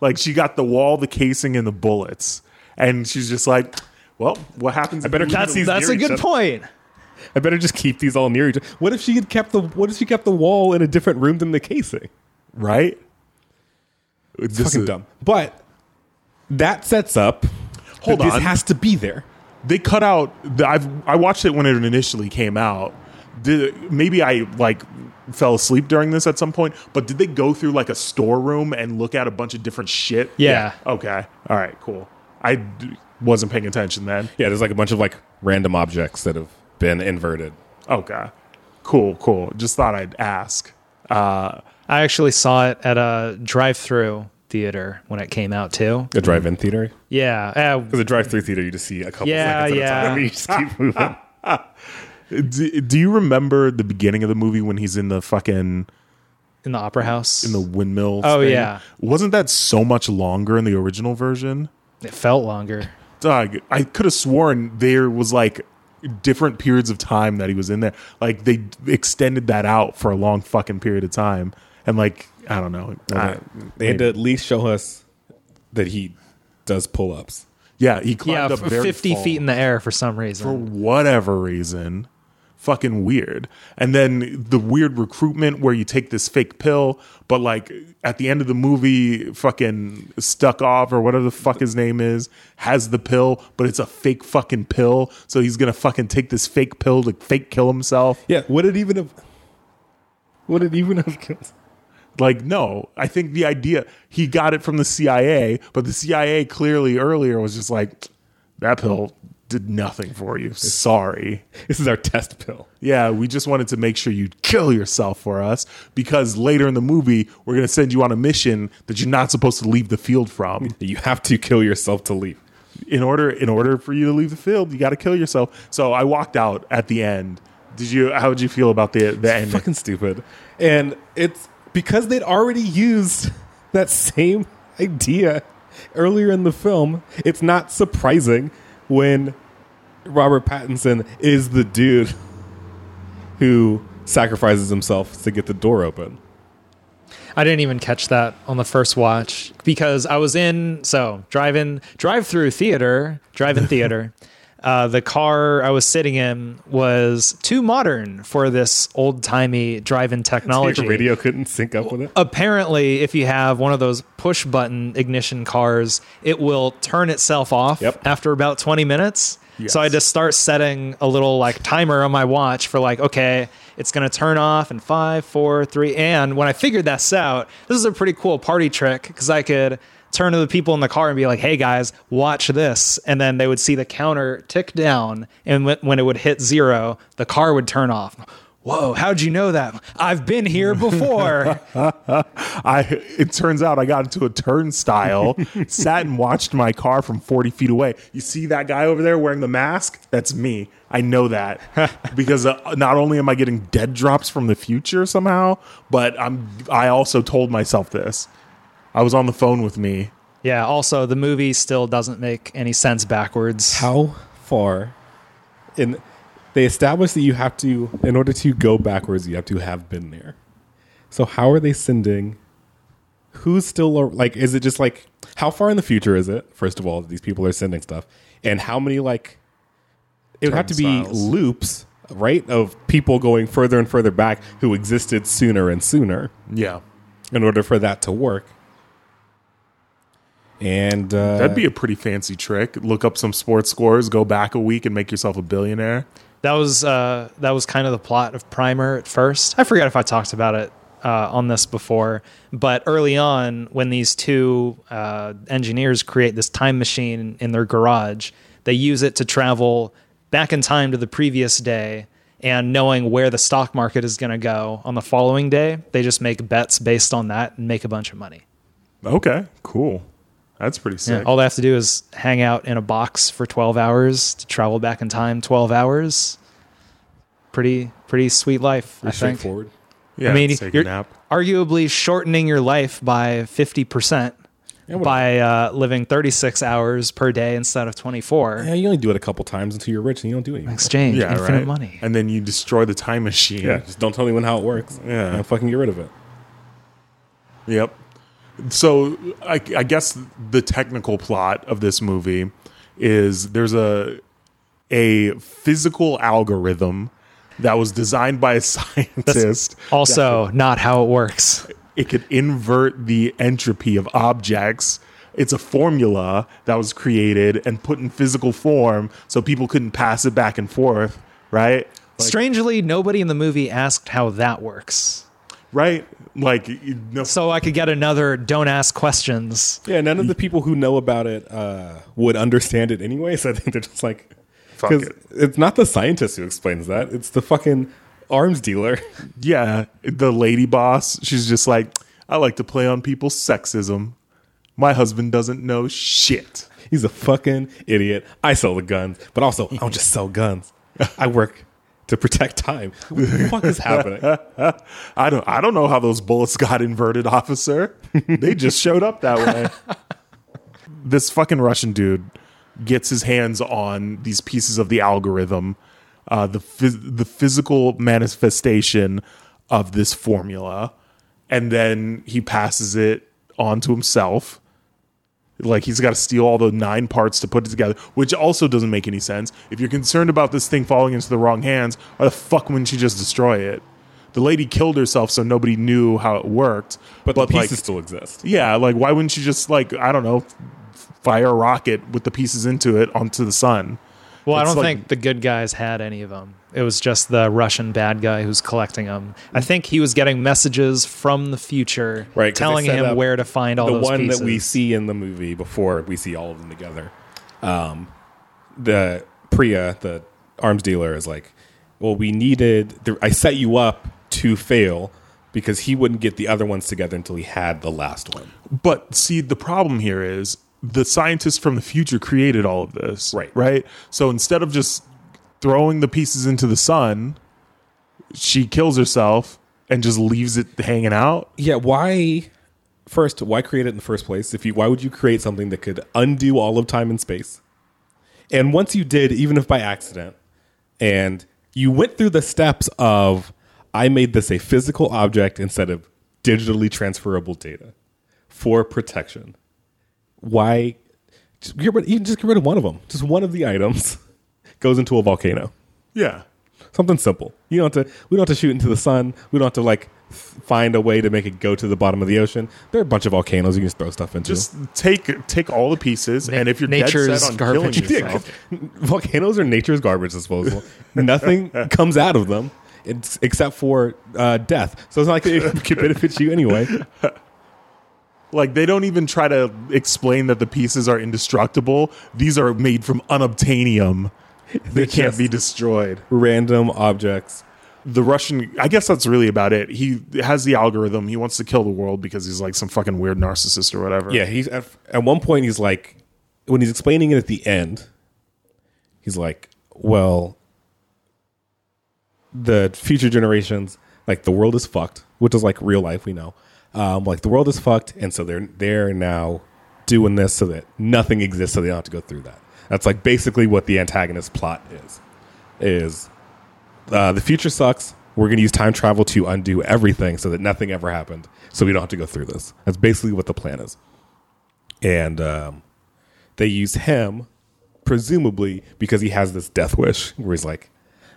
like she got the wall the casing and the bullets and she's just like well what happens I better that's that's a good point. I better just keep these all near each other. What if she had kept the What if she kept the wall in a different room than the casing? right this fucking is- dumb. But that sets up. Hold on. This has to be there. They cut out the, I've I watched it when it initially came out. Did maybe I like fell asleep during this at some point, but did they go through like a storeroom and look at a bunch of different shit? Yeah. Okay. All right, cool. I d- wasn't paying attention then. Yeah, there's like a bunch of like random objects that have been inverted. Okay. Cool, cool. Just thought I'd ask. Uh I actually saw it at a drive-through theater when it came out too. A drive-in theater. Yeah, uh, Because a drive-through theater, you just see a couple Yeah, seconds at yeah. a time. You just keep moving. do, do you remember the beginning of the movie when he's in the fucking in the opera house. in the windmill? Oh, thing? yeah. Wasn't that so much longer in the original version? it felt longer. Doug, I could have sworn there was like different periods of time that he was in there. Like they extended that out for a long fucking period of time. And like, I don't know. Uh, I- They had to at least show us that he does pull-ups. yeah, he Yeah, climbed up very 50 tall feet in the air for some reason. for whatever reason. Fucking weird. And then the weird recruitment where you take this fake pill, but like at the end of the movie, fucking stuck off or whatever the fuck his name is, has the pill, but it's a fake fucking pill. So he's gonna fucking take this fake pill to fake kill himself. Yeah, would it even have? Would it even have killed? Like, no, I think the idea he got it from the CIA, but the CIA clearly earlier was just like, that pill did nothing for you. Sorry. This is our test pill. Yeah, we just wanted to make sure you'd kill yourself for us because later in the movie, we're going to send you on a mission that you're not supposed to leave the field from. You have to kill yourself to leave. In order in order for you to leave the field, you got to kill yourself. So I walked out at the end. Did you how did you feel about the the ending? fucking stupid. And it's because they'd already used that same idea earlier in the film. It's not surprising when Robert Pattinson is the dude who sacrifices himself to get the door open. I didn't even catch that on the first watch because I was in so drive-in drive-through theater, drive-in theater. Uh, the car I was sitting in was too modern for this old-timey drive-in technology. Your radio couldn't sync up with it. apparently if you have one of those push button ignition cars it will turn itself off Yep. after about 20 minutes so i Yes. just start setting a little like timer on my watch for like okay it's going to turn off in five four three and when i figured this out this is a pretty cool party trick because i could turn to the people in the car and be like hey guys watch this and then they would see the counter tick down and when- it would hit zero the car would turn off Whoa, how'd you know that? I've been here before. I it turns out I got into a turnstile, sat and watched my car from 40 feet away. You see that guy over there wearing the mask? That's me. I know that because uh, not only am I getting dead drops from the future somehow, but I'm I also told myself this. I was on the phone with me. yeah, also, the movie still doesn't make any sense backwards. How far in they established that you have to in order to go backwards you have to have been there. So how are they sending who's still like is it just like how far in the future is it first of all that these people are sending stuff and how many like it would have to be Turnstiles. loops right of people going further and further back who existed sooner and sooner Yeah. in order for that to work and uh, That'd be a pretty fancy trick. Look up some sports scores, go back a week and make yourself a billionaire. That was uh, that was kind of the plot of Primer at first. I forgot if I talked about it uh, on this before, but early on, when these two uh, engineers create this time machine in their garage, they use it to travel back in time to the previous day. And knowing where the stock market is going to go on the following day, they just make bets based on that and make a bunch of money. Okay, cool. That's pretty Yeah, sick. all they have to do is hang out in a box for 12 hours to travel back in time 12 hours. Pretty pretty sweet life, I pretty think. straightforward yeah, I mean, you're arguably shortening your life by 50% Yeah, by uh, living 36 hours per day instead of 24. yeah you only do it a couple times until you're rich and you don't do it anymore. Exchange Yeah, infinite right. money. And then you destroy the time machine. Yeah, just don't tell anyone how it works. Yeah. and fucking get rid of it. Yep. So I, I guess the technical plot of this movie is there's a a physical algorithm that was designed by a scientist. Also, not how it works. It could invert the entropy of objects. It's a formula that was created and put in physical form so people couldn't pass it back and forth, right? Strangely, nobody in the movie asked how that works. Right? Like you know, So I could get another don't ask questions. Yeah, none of the people who know about it uh, would understand it anyway. So I think they're just like, because it. it's not the scientist who explains that; it's the fucking arms dealer. yeah, the lady boss, she's just like, I like to play on people's sexism. My husband doesn't know shit. He's a fucking idiot. I sell the guns, but also I don't just sell guns. I work to protect time. What the fuck is happening? I don't I don't know how those bullets got inverted, officer. they just showed up that way. this fucking Russian dude gets his hands on these pieces of the algorithm, uh, the phys- the physical manifestation of this formula, and then he passes it on to himself. Like he's got to steal all the nine parts to put it together, which also doesn't make any sense. If you're concerned about this thing falling into the wrong hands, why the fuck wouldn't you just destroy it? The lady killed herself, so nobody knew how it worked. But, the like, pieces still exist. yeah, like why wouldn't you just like I don't know, fire a rocket with the pieces into it onto the sun? Well, I don't like- think the good guys had any of them. It was just the Russian bad guy who's collecting them. I think he was getting messages from the future, Right, 'cause they telling him where to find all the those one pieces. that we see in the movie before we see all of them together. Um, the Priya, the arms dealer, is like, "Well, we needed. The, I set you up to fail because he wouldn't get the other ones together until he had the last one." But see, the problem here is the scientists from the future created all of this. Right. Right. So instead of just throwing the pieces into the sun, she kills herself and just leaves it hanging out. Yeah, why? First, why create it in the first place? If you, why would you create something that could undo all of time and space? And once you did, even if by accident, and you went through the steps of, I made this a physical object instead of digitally transferable data for protection. Why? Just get rid, even just get rid of one of them. Just one of the items goes into a volcano. Yeah. Something simple. You don't have to. We don't have to shoot into the sun. We don't have to like find a way to make it go to the bottom of the ocean. There are a bunch of volcanoes you can just throw stuff into. Just take take all the pieces, and if you're nature's dead set on garbage. killing Yeah, yourself, volcanoes are nature's garbage disposal. Nothing comes out of them it's, except for uh, death. So it's not like it could benefit you anyway. like they don't even try to explain that the pieces are indestructible. These are made from unobtainium. They can't be destroyed. Random objects. the Russian. I guess that's really about it. He has the algorithm. He wants to kill the world because he's like some fucking weird narcissist or whatever. Yeah, he's at, at one point he's like when he's explaining it at the end, he's like, "Well, the future generations, like the world is fucked, which is like real life, we know. Um, like the world is fucked, and so they're they're now doing this so that nothing exists, so they don't have to go through that. That's like basically what the antagonist plot is. Is uh, the future sucks. We're going to use time travel to undo everything so that nothing ever happened, so we don't have to go through this. That's basically what the plan is. And um, they use him, presumably because he has this death wish, where he's like,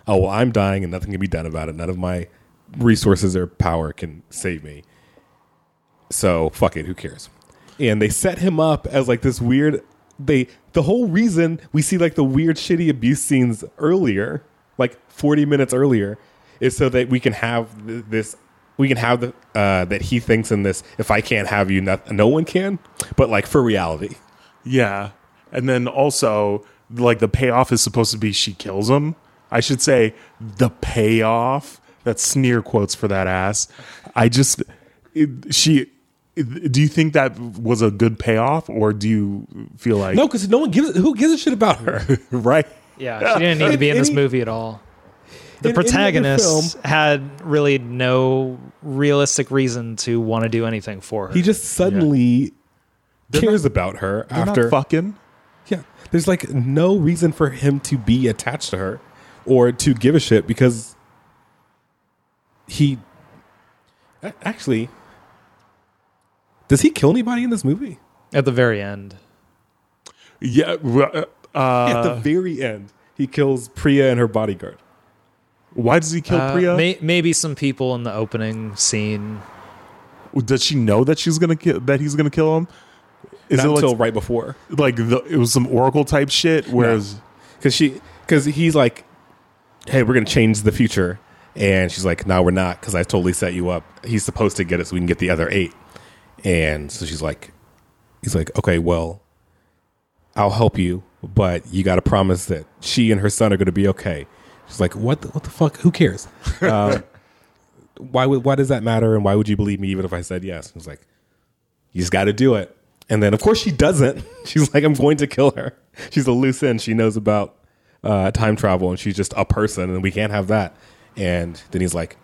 "Oh, well, I'm dying, and nothing can be done about it. None of my resources or power can save me. So fuck it, who cares?" And they set him up as like this weird. They the whole reason we see like the weird shitty abuse scenes earlier, like 40 minutes earlier, is so that we can have th- this. We can have the uh, that he thinks in this. If I can't have you, not, no one can. But like for reality, Yeah. And then also, like, the payoff is supposed to be she kills him. I should say the payoff. That's sneer quotes for that ass. I just, it, she, do you think that was a good payoff or do you feel like, no, because no one gives. Who gives a shit about her? right? Yeah, she didn't need to be in this movie at all. The in protagonist film- had really no realistic reason to want to do anything for her. He just suddenly cares about her after. not fucking. yeah, there's like no reason for him to be attached to her or to give a shit because he actually does he kill anybody in this movie? At the very end. Yeah. Uh, At the very end, he kills Priya and her bodyguard. why does he kill Uh, Priya? may, maybe some people in the opening scene. Does she know that she's gonna kill that he's gonna kill him? Is Not it until like, right before. like the, it was some Oracle type shit? Whereas because she because he's like hey we're gonna change the future and she's like no we're not because i totally set you up he's supposed to get it so we can get the other eight and so she's like he's like okay well i'll help you but you gotta promise that she and her son are gonna be okay she's like what the, what the fuck who cares um, why would why does that matter and why would you believe me even if i said yes he's like you just got to do it. And then, of course, she doesn't. She's like, I'm going to kill her. She's a loose end. She knows about uh, time travel and she's just a person and we can't have that. And then he's like,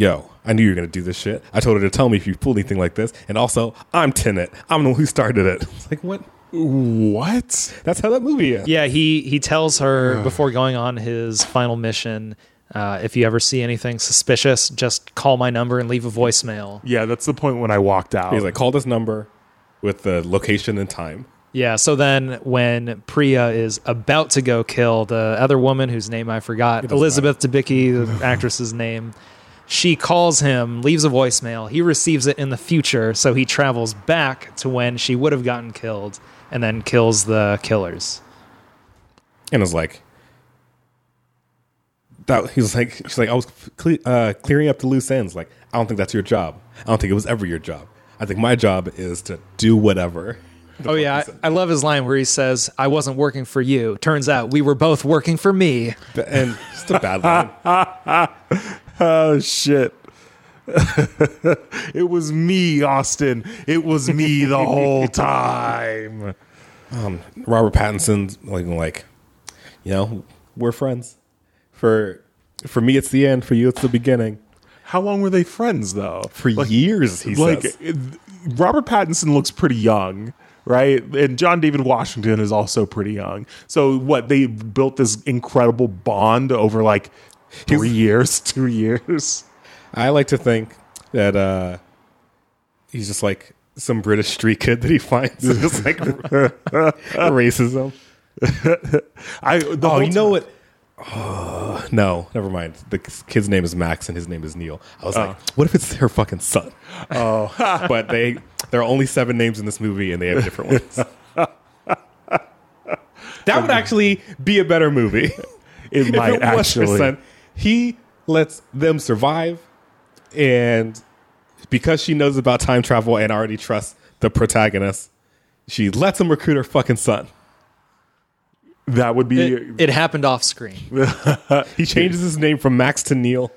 Yo, I knew you were going to do this shit. I told her to tell me if you pull anything like this. And also, I'm Tenet. I'm the one who started it. It's like, what? what? That's how that movie is. Yeah, he he tells her before going on his final mission, uh, if you ever see anything suspicious, just call my number and leave a voicemail. Yeah, that's the point when I walked out. He's like, Call this number with the location and time. Yeah, so then when Priya is about to go kill the other woman whose name I forgot, doesn't Elizabeth Debicki, the actress's name, she calls him, leaves a voicemail. He receives it in the future, so he travels back to when she would have gotten killed and then kills the killers. and was like that he was like she's like I was cle- uh, clearing up the loose ends like I don't think that's your job I don't think it was ever your job I think my job is to do whatever Oh yeah, I, I love his line where he says, "I wasn't working for you. Turns out we were both working for me." and just a bad line oh shit. it was me, Austin. It was me the whole time. Um, Robert Pattinson's like like you know we're friends for for me it's the end for you it's the beginning How long were they friends though? for years he like says it- Robert Pattinson looks pretty young, right? And John David Washington is also pretty young. So what they built this incredible bond over like three years, two years. I like to think that uh he's just like some British street kid that he finds and just like racism I the Oh, you know what? Oh, no, never mind. The kid's name is Max and his name is Neil. I was like, what if it's her fucking son? Oh, but they there are only seven names in this movie and they have different ones. that would actually be a better movie. it might it actually. Son, he lets them survive, and because she knows about time travel and already trusts the protagonist, she lets him recruit her fucking son. That would be It, it happened off screen. He changes his name from Max to Neil.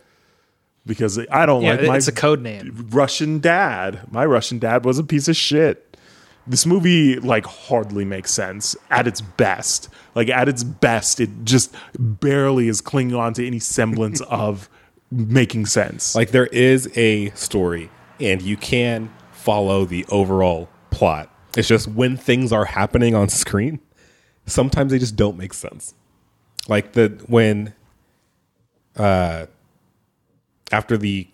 because I don't Yeah, like my it's a code name. Russian dad. My Russian dad was a piece of shit. This movie like hardly makes sense at its best. Like at its best, it just barely is clinging on to any semblance of making sense. Like there is a story, and you can follow the overall plot. It's just when things are happening on screen, sometimes they just don't make sense. Like the when, uh, after the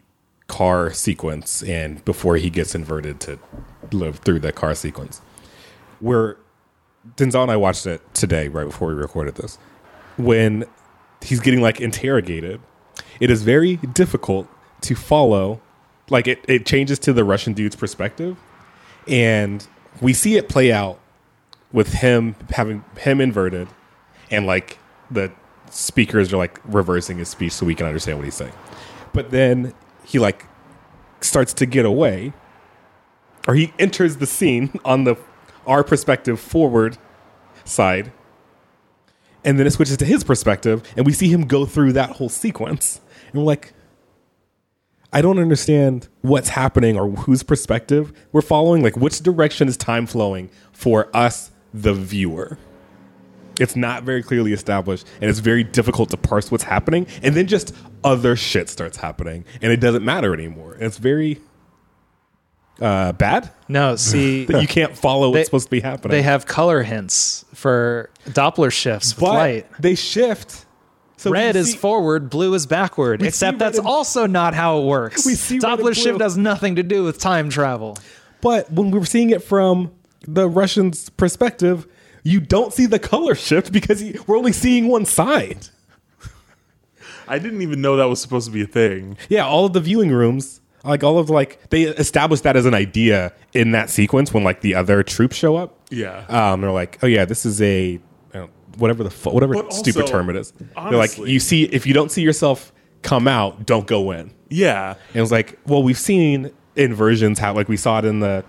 car sequence and before he gets inverted to live through the car sequence, where Denzel and I watched it today, right before we recorded this. When he's getting like interrogated, it is very difficult to follow. Like it, it changes to the Russian dude's perspective, and we see it play out with him having him inverted, and like the speakers are like reversing his speech so we can understand what he's saying. But then he like starts to get away, or he enters the scene on the our perspective forward side, and then it switches to his perspective, and we see him go through that whole sequence, and we're like, I don't understand what's happening or whose perspective we're following. Like, which direction is time flowing for us, the viewer? It's not very clearly established, and it's very difficult to parse what's happening. And then just other shit starts happening, and it doesn't matter anymore. And it's very uh, bad No, see, that you can't follow what's supposed to be happening. they have color hints for Doppler shifts with but light. they shift. So Red is see- forward, blue is backward. Except that's and- also not how it works. We see Doppler shift has nothing to do with time travel. But when we were seeing it from the Russians' perspective, you don't see the color shift because we're only seeing one side. I didn't even know that was supposed to be a thing. Yeah, all of the viewing rooms, like all of like they established that as an idea in that sequence when like the other troops show up. Yeah. um, they're like, oh yeah, this is a whatever the fu- whatever But stupid term it is. they're like, you see, if you don't see yourself come out, don't go in. Yeah. And it was like, well, we've seen inversions how like we saw it in the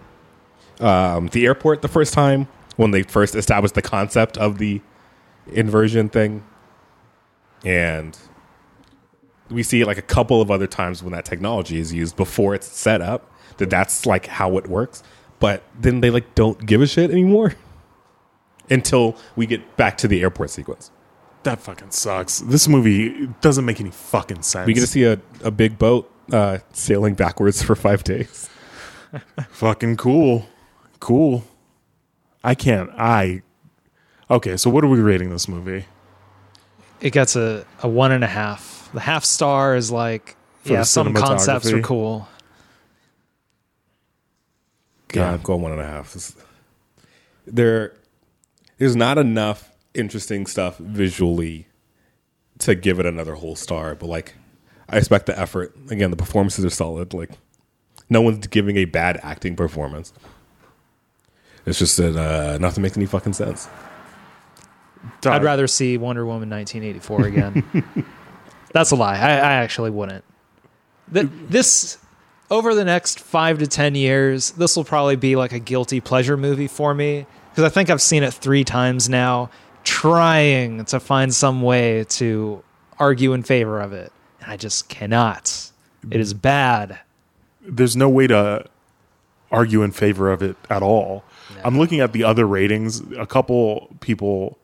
um, the airport the first time when they first established the concept of the inversion thing, and we see it like a couple of other times when that technology is used before it's set up that that's like how it works. But then they like don't give a shit anymore until we get back to the airport sequence. That fucking sucks. This movie doesn't make any fucking sense. We get to see a, a big boat uh, sailing backwards for five days. fucking cool. Cool. I can't. I. Okay, so what are we rating this movie? It gets a, a one and a half. The half star is like, For yeah, some concepts are cinematography? cool. Yeah, go one and a half. This- There, there's not enough interesting stuff visually to give it another whole star. But like, I expect the effort. Again, the performances are solid. Like, no one's giving a bad acting performance. It's just that uh, nothing makes any fucking sense. Dog. I'd rather see Wonder Woman 1984 again. That's a lie. I, I actually wouldn't. Th- this over the next five to ten years, this will probably be like a guilty pleasure movie for me because I think I've seen it three times now, trying to find some way to argue in favor of it, and I just cannot. It is bad. There's no way to argue in favor of it at all. I'm looking at the other ratings. A couple people,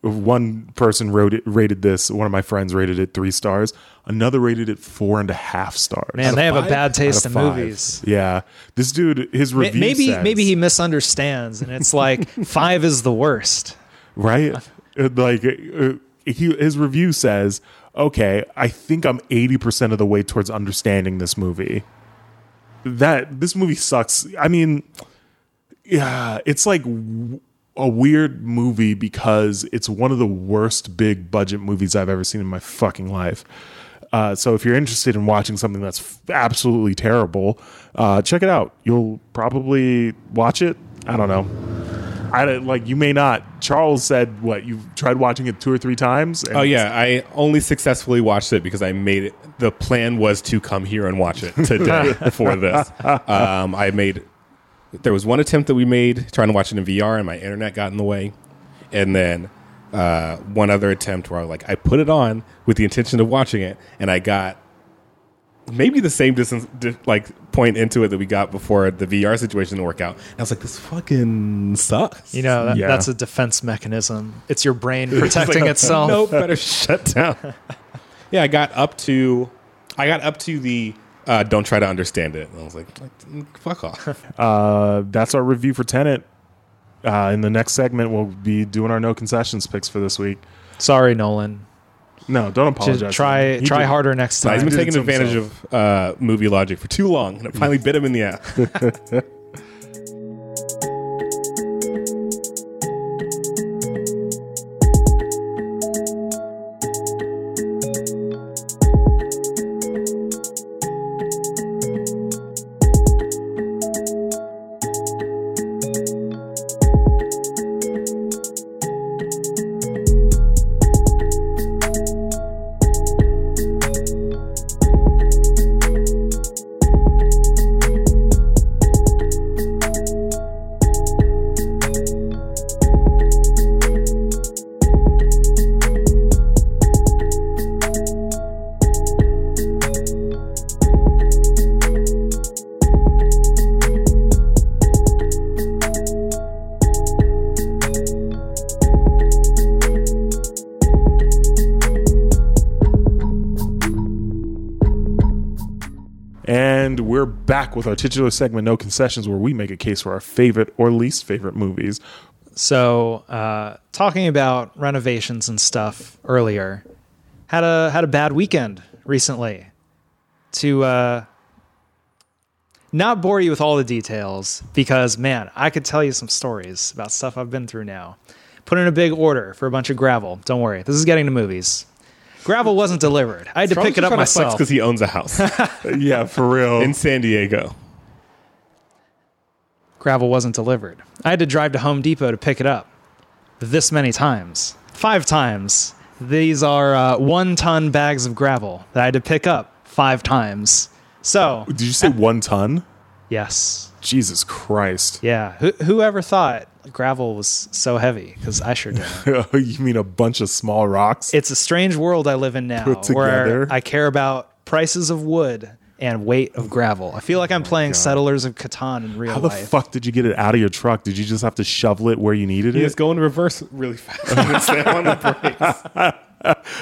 one person wrote it, rated this. One of my friends rated it three stars. Another rated it four and a half stars. Man, they have a bad taste in five. movies. Yeah, this dude, his review Maybe says- maybe he misunderstands, and it's like five is the worst. right? Uh, like uh, he, his review says, "Okay, I think I'm 80% of the way towards understanding this movie." That this movie sucks. I mean, yeah, it's like w- a weird movie because it's one of the worst big budget movies I've ever seen in my fucking life. Uh, so if you're interested in watching something that's f- absolutely terrible, uh, check it out. You'll probably watch it. I don't know. I don't- like you may not. Charles said what you've tried watching it two or three times. and Oh yeah, I only successfully watched it because I made it. The plan was to come here and watch it today for this. Um, I made. There was one attempt that we made trying to watch it in VR, and my internet got in the way. And then uh, one other attempt where I like I put it on with the intention of watching it, and I got maybe the same distance, di- like point into it that we got before the VR situation didn't work out. And I was like, this fucking sucks. You know, that, Yeah. that's a defense mechanism. It's your brain protecting itself. No, better shut down. yeah, I got up to, I got up to the. Uh, don't try to understand it. And I was like, like, fuck off. Uh, that's our review for Tenet. Uh, in the next segment, we'll be doing our no concessions picks for this week. Sorry, Nolan. No, don't Just apologize. try try did- harder next time. He's been taking advantage himself. of uh, movie logic for too long, and it finally bit him in the ass. back with our titular segment, No Concessions, where we make a case for our favorite or least favorite movies. So, uh, talking about renovations and stuff earlier, had a had a bad weekend recently. To uh, not bore you with all the details, because man, I could tell you some stories about stuff I've been through now. Put in a big order for a bunch of gravel. Don't worry, this is getting to movies. Gravel wasn't delivered. I had to pick it up myself. because he owns a house Yeah, for real. in San Diego. Gravel wasn't delivered. I had to drive to Home Depot to pick it up this many times. Five times. These are uh, one ton bags of gravel that I had to pick up five times. So, Did you say one ton? yes. Jesus Christ. Yeah. Who whoever thought gravel was so heavy? Because I sure didn't. you mean a bunch of small rocks? it's a strange world I live in now where. I care about prices of wood and weight of gravel. I feel oh like I'm playing Settlers of Catan in real How the life. fuck did you get it out of your truck? Did you just have to shovel it where you needed You it? just go in reverse really fast and on the brakes.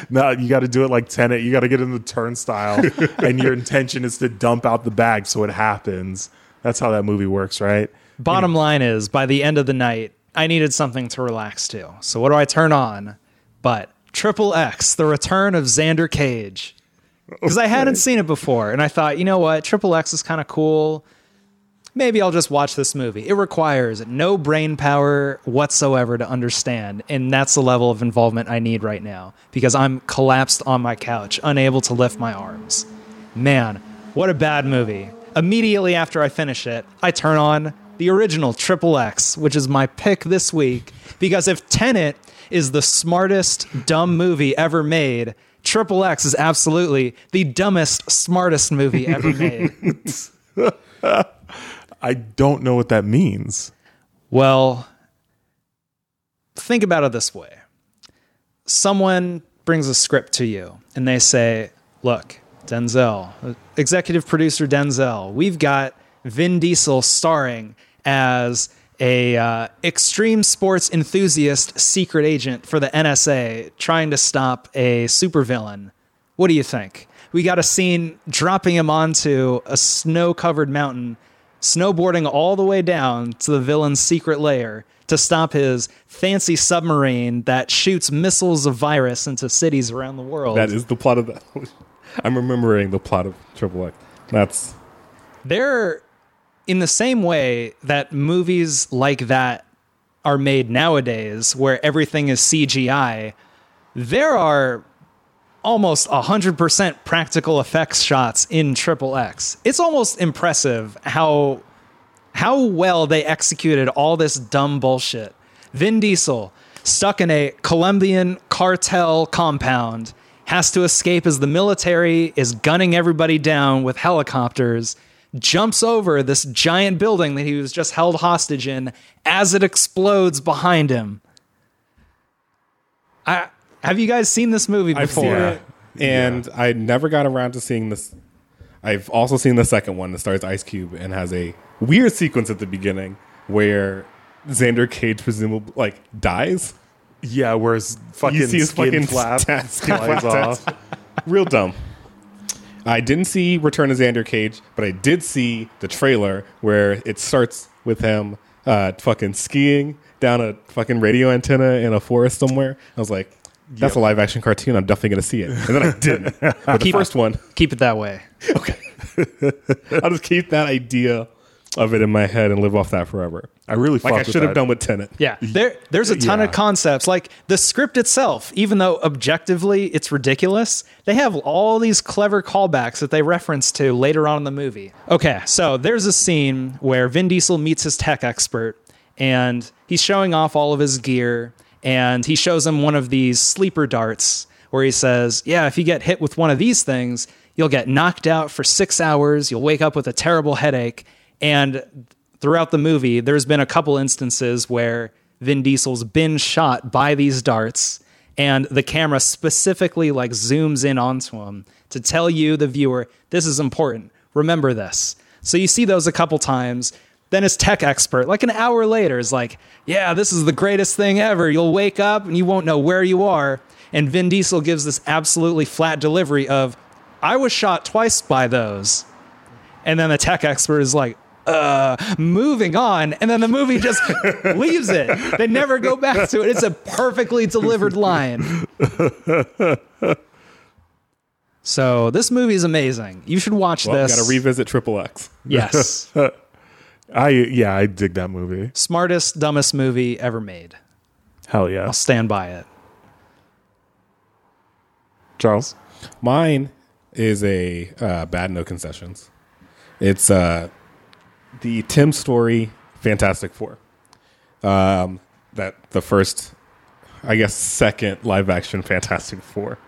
No, you got to do it like Tenet. You got to get in the turnstile, and your intention is to dump out the bag so it happens. That's how that movie works, right? Bottom line is, by the end of the night, I needed something to relax to. So what do I turn on? But Triple X, the return of Xander Cage. Because I hadn't seen it before, and I thought, you know what, Triple X is kind of cool. Maybe I'll just watch this movie. It requires no brain power whatsoever to understand, and that's the level of involvement I need right now because I'm collapsed on my couch, unable to lift my arms. Man, what a bad movie. Immediately after I finish it, I turn on the original Triple X, which is my pick this week, because if Tenet is the smartest dumb movie ever made, Triple X is absolutely the dumbest, smartest movie ever made. I don't know what that means. Well, think about it this way someone brings a script to you and they say, Look, Denzel, executive producer Denzel, we've got Vin Diesel starring as a uh, extreme sports enthusiast secret agent for the NSA trying to stop a supervillain. What do you think? We got a scene dropping him onto a snow-covered mountain, snowboarding all the way down to the villain's secret lair to stop his fancy submarine that shoots missiles of virus into cities around the world. That is the plot of that. I'm remembering the plot of Triple X. That's they're in the same way that movies like that are made nowadays where everything is CGI there are almost 100% practical effects shots in triple X. It's almost impressive how how well they executed all this dumb bullshit. Vin Diesel stuck in a Colombian cartel compound has to escape as the military is gunning everybody down with helicopters, jumps over this giant building that he was just held hostage in as it explodes behind him. I have you guys seen this movie before? I've seen it, and I never got around to seeing this. I've also seen the second one that stars Ice Cube and has a weird sequence at the beginning where Xander Cage presumably like dies. Yeah, whereas fucking You see his skin fucking flap skin flies off. Real dumb. I didn't see Return of Xander Cage, but I did see the trailer where it starts with him uh, fucking skiing down a fucking radio antenna in a forest somewhere. I was like, that's Yep. a live action cartoon. I'm definitely going to see it. And then I didn't. But the Keep- first one, Keep it that way. okay. I'll just keep that idea of it in my head and live off that forever. I really Like I should have done with Tenet. Yeah, there there's a ton Yeah. of concepts like the script itself. Even though objectively it's ridiculous, they have all these clever callbacks that they reference to later on in the movie. Okay, so there's a scene where Vin Diesel meets his tech expert, and he's showing off all of his gear, and he shows him one of these sleeper darts, where he says, "Yeah, if you get hit with one of these things." You'll get knocked out for six hours. You'll wake up with a terrible headache. And throughout the movie, there's been a couple instances where Vin Diesel's been shot by these darts, and the camera specifically like zooms in onto him to tell you, the viewer, this is important. Remember this. So you see those a couple times. Then his tech expert, like an hour later, is like, Yeah, this is the greatest thing ever. You'll wake up and you won't know where you are. And Vin Diesel gives this absolutely flat delivery of, I was shot twice by those. And then the tech expert is like, uh, moving on. And then the movie just leaves it. They never go back to it. It's a perfectly delivered line. So this movie is amazing. You should watch Well, this. got to revisit Triple X. yes. I yeah, I dig that movie. Smartest, dumbest movie ever made. Hell yeah, I'll stand by it. Charles. Mine is a uh, bad no concessions. It's uh, the Tim Story Fantastic Four. Um, that the first, I guess, second live action Fantastic Four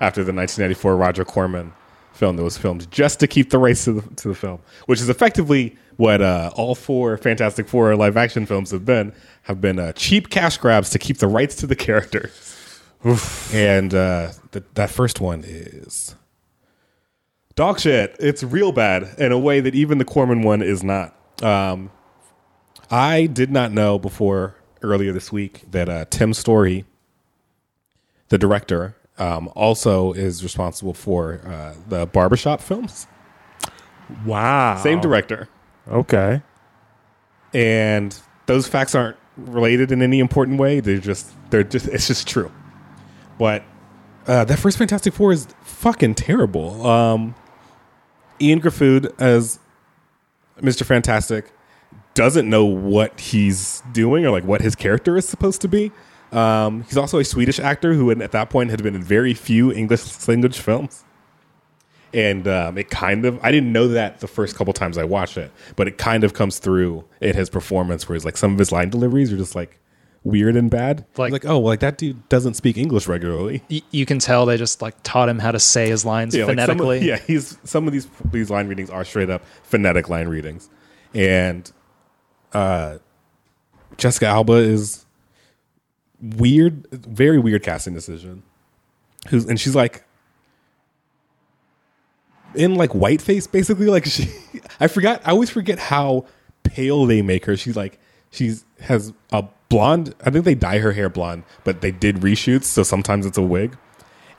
after the 1994 Roger Corman film that was filmed just to keep the rights to the, to the film, which is effectively what uh, all four Fantastic Four live action films have been have been uh, cheap cash grabs to keep the rights to the characters. And uh, th- that first one is dog shit. It's real bad in a way that even the Corman one is not. Um, I did not know before earlier this week that uh, Tim Story, the director, um, also is responsible for uh, the barbershop films. Wow. Same director. Okay. and those facts aren't related in any important way. They're just they're just it's just true. But uh, that first Fantastic Four is fucking terrible. Um, Ian Gruffudd as Mister Fantastic doesn't know what he's doing or like what his character is supposed to be. Um, he's also a Swedish actor who, at that point, had been in very few English language films and um, it kind of I didn't know that the first couple times I watched it, but it kind of comes through in his performance where he's like some of his line deliveries are just like weird and bad. Like- Like, oh, well, like that dude doesn't speak English regularly. Y- you can tell they just like taught him how to say his lines Yeah, like some of- phonetically. yeah, he's some of these these line readings are straight up phonetic line readings, and uh, Jessica Alba is weird, very weird casting decision. Who's and she's like in like whiteface, basically. Like she, I forgot. I always forget how pale they make her. She's like she's has a blonde. I think they dye her hair blonde, but they did reshoots, so sometimes it's a wig,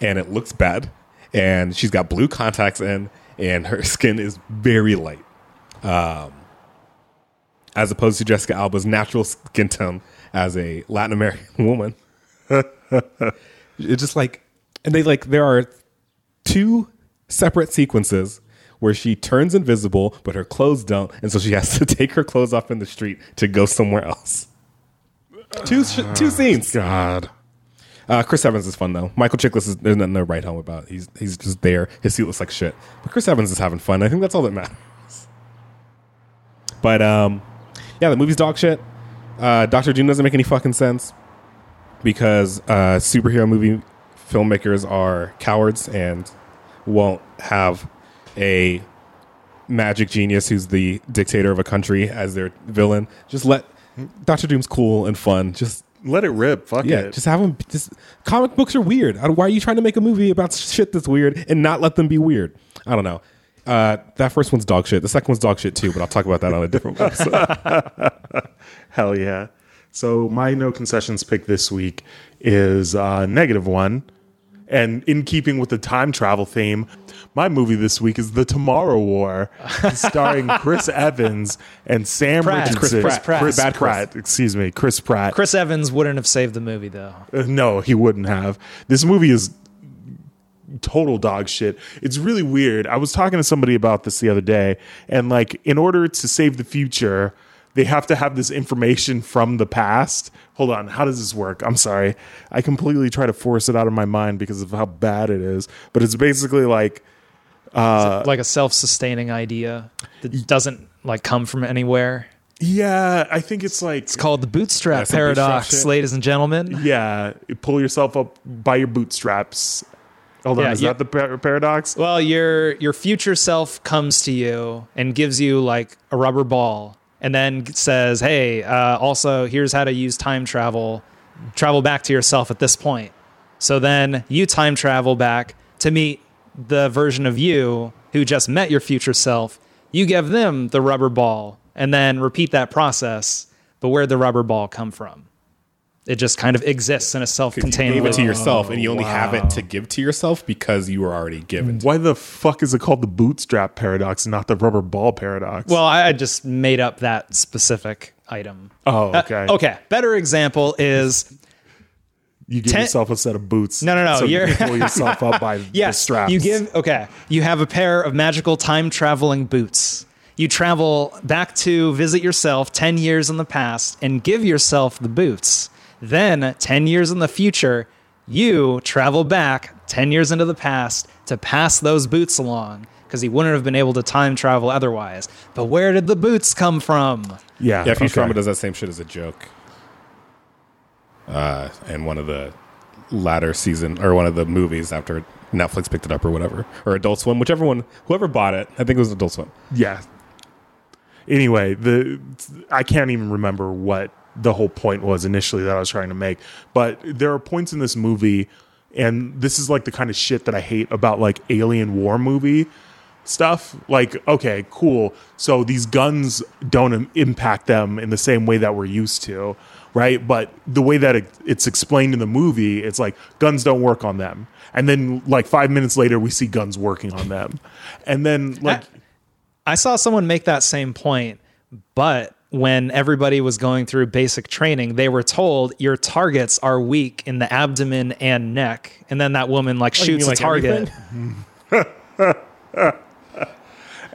and it looks bad. And she's got blue contacts in, and her skin is very light, um, as opposed to Jessica Alba's natural skin tone as a Latin American woman. it's just like, and they like there are two separate sequences where she turns invisible, but her clothes don't, and so she has to take her clothes off in the street to go somewhere else. Two sh- two scenes. God. Uh, Chris Evans is fun though. Michael Chiklis is there's nothing to write home about. He's he's just there. His suit looks like shit, but Chris Evans is having fun. I think that's all that matters. But um, yeah, the movie's dog shit. Uh, Doctor Doom doesn't make any fucking sense because uh, superhero movie filmmakers are cowards and won't have a magic genius who's the dictator of a country as their villain. Just let Doctor Doom's cool and fun. Just Let it rip. Fuck yeah, it. just have them. Just comic books are weird. Why are you trying to make a movie about shit that's weird and not let them be weird? I don't know. Uh, that first one's dog shit. The second one's dog shit too, but I'll talk about that on a different episode. Hell yeah. So my no concessions pick this week is uh, negative one. And in keeping with the time travel theme, my movie this week is The Tomorrow War, starring Chris Evans and Sam Pratt. Richardson. Chris Pratt. Chris Bad Chris. Pratt, excuse me, Chris Pratt. Chris Evans wouldn't have saved the movie though. Uh, no, he wouldn't have. This movie is total dog shit. It's really weird. I was talking to somebody about this the other day, and like, in order to save the future, they have to have this information from the past. Hold on, how does this work? I'm sorry. I completely try to force it out of my mind because of how bad it is. But it's basically like, uh, like a self-sustaining idea that doesn't like come from anywhere. yeah, I think it's like, It's called the bootstrap Yeah, paradox, bootstrap ladies and gentlemen. yeah, you pull yourself up by your bootstraps. Hold on, Yeah, is that the par- paradox? Well, your your future self comes to you and gives you like a rubber ball, and then says, "Hey, uh, also here's how to use time travel. Travel back to yourself at this point." So then you time travel back to meet the version of you who just met your future self. You give them the rubber ball, and then repeat that process. But where'd the rubber ball come from? It just kind of exists in a self-contained. gave it to way. yourself, and you only have it to give to yourself because you were already given. Why the fuck is it called the bootstrap paradox and not the rubber ball paradox? Well, I I just made up that specific item. oh, Uh, okay. okay. Better example is You give Ten- yourself a set of boots. No, no, no, So you you're- can pull yourself up by the straps. you give okay. You have a pair of magical time traveling boots. You travel back to visit yourself 10 years in the past and give yourself the boots. Then 10 years in the future, you travel back 10 years into the past to pass those boots along because he wouldn't have been able to time travel otherwise. But where did the boots come from? Yeah. Yeah, Futurama okay. does that same shit as a joke. Uh, and one of the latter season or one of the movies after Netflix picked it up or whatever, or Adult Swim, whichever one, whoever bought it, I think it was Adult Swim. Yeah. Anyway, the I can't even remember what the whole point was initially that I was trying to make, but there are points in this movie, and this is like the kind of shit that I hate about like alien war movie stuff. Like, okay, cool. So these guns don't im- impact them in the same way that we're used to, right? But the way that it, it's explained in the movie, it's like guns don't work on them. And then like 5 minutes later we see guns working on them. And then like I saw someone make that same point, but when everybody was going through basic training, they were told your targets are weak in the abdomen and neck. And then that woman like you shoots a like target.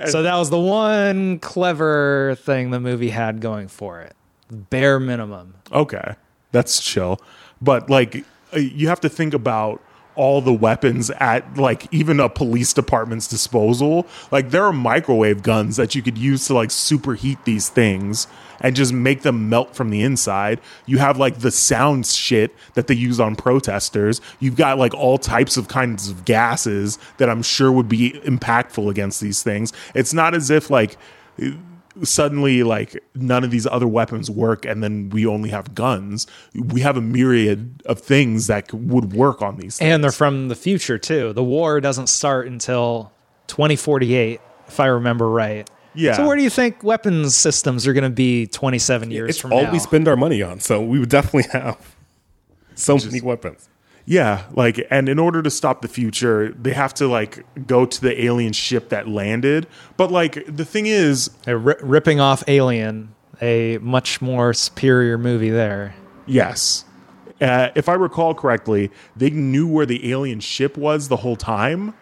so that was the one clever thing the movie had going for it. Bare minimum. Okay, that's chill. But like, uh, you have to think about all the weapons at like even a police department's disposal. Like, there are microwave guns that you could use to like superheat these things and just make them melt from the inside. You have like the sound shit that they use on protesters. You've got like all types of kinds of gases that I'm sure would be impactful against these things. It's not as if like suddenly like none of these other weapons work and then we only have guns we have a myriad of things that would work on these things. And they're from the future too. The war doesn't start until 2048, if I remember right. Yeah. So where do you think weapons systems are going to be 27 years It's from all now? we spend our money on, so we would definitely have so many weapons. Yeah like and in order to stop the future they have to like go to the alien ship that landed but like the thing is They're ri- ripping off Alien, a much more superior movie there. yes uh, if i recall correctly they knew where the alien ship was the whole time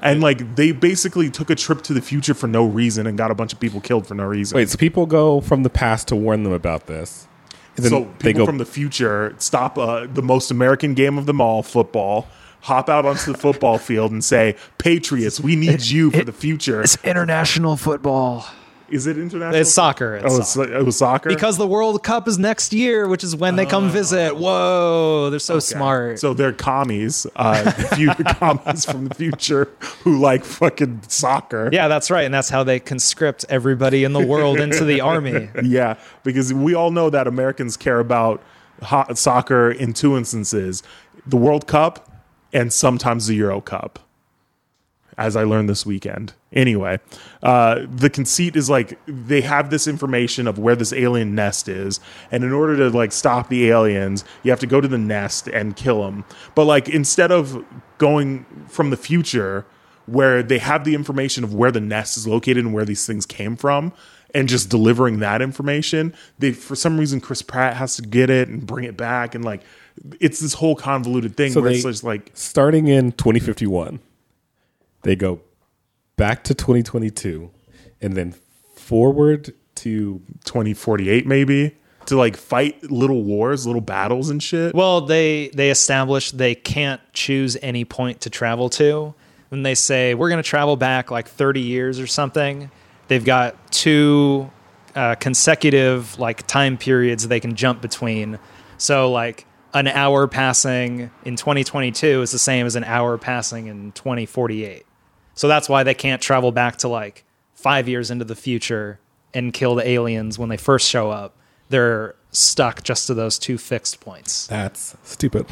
and like they basically took a trip to the future for no reason and got a bunch of people killed for no reason Wait, so people go from the past to warn them about this. And then so people go from the future stop uh, the most American game of them all, football, hop out onto the football field and say, "Patriots, we need you for the future." It's international football. Is it international? It's soccer. It's Oh, it's, it was soccer. Because the World Cup is next year, which is when they come visit. Whoa, they're so Okay. smart. So they're commies, uh, future commies from the future who like fucking soccer. yeah, that's right. And that's how they conscript everybody in the world into the army. Yeah, because we all know that Americans care about ho- soccer in two instances: the World Cup and sometimes the Euro Cup. as I learned this weekend. Anyway, uh, the conceit is like they have this information of where this alien nest is, and in order to like stop the aliens, you have to go to the nest and kill them. But like instead of going from the future where they have the information of where the nest is located and where these things came from and just delivering that information they for some reason chris pratt has to get it and bring it back and like it's this whole convoluted thing So where they- it's just like Starting in 2051, they go back to 2022 and then forward to 2048 maybe to like fight little wars little battles and shit Well, they they establish they can't choose any point to travel to. When they say we're going to travel back like 30 years or something, they've got two uh, consecutive like time periods they can jump between. So like an hour passing in 2022 is the same as an hour passing in 2048. So that's why they can't travel back to like 5 years into the future and kill the aliens when they first show up. They're stuck just to those two fixed points. that's stupid.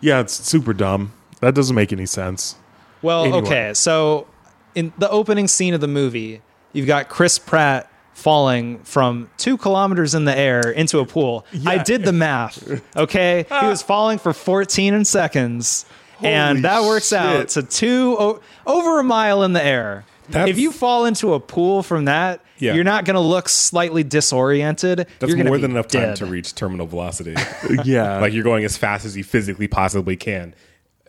yeah it's super dumb that doesn't make any sense Well, Anyway. okay. So in the opening scene of the movie, you've got Chris Pratt falling from two kilometers in the air into a pool. I did the math. Okay. he was falling for 14 seconds. Holy and that works out to two o- over a mile in the air. That's- if you fall into a pool from that, Yeah. you're not going to look slightly disoriented. That's more than enough time to reach terminal velocity. yeah like you're going as fast as you physically possibly can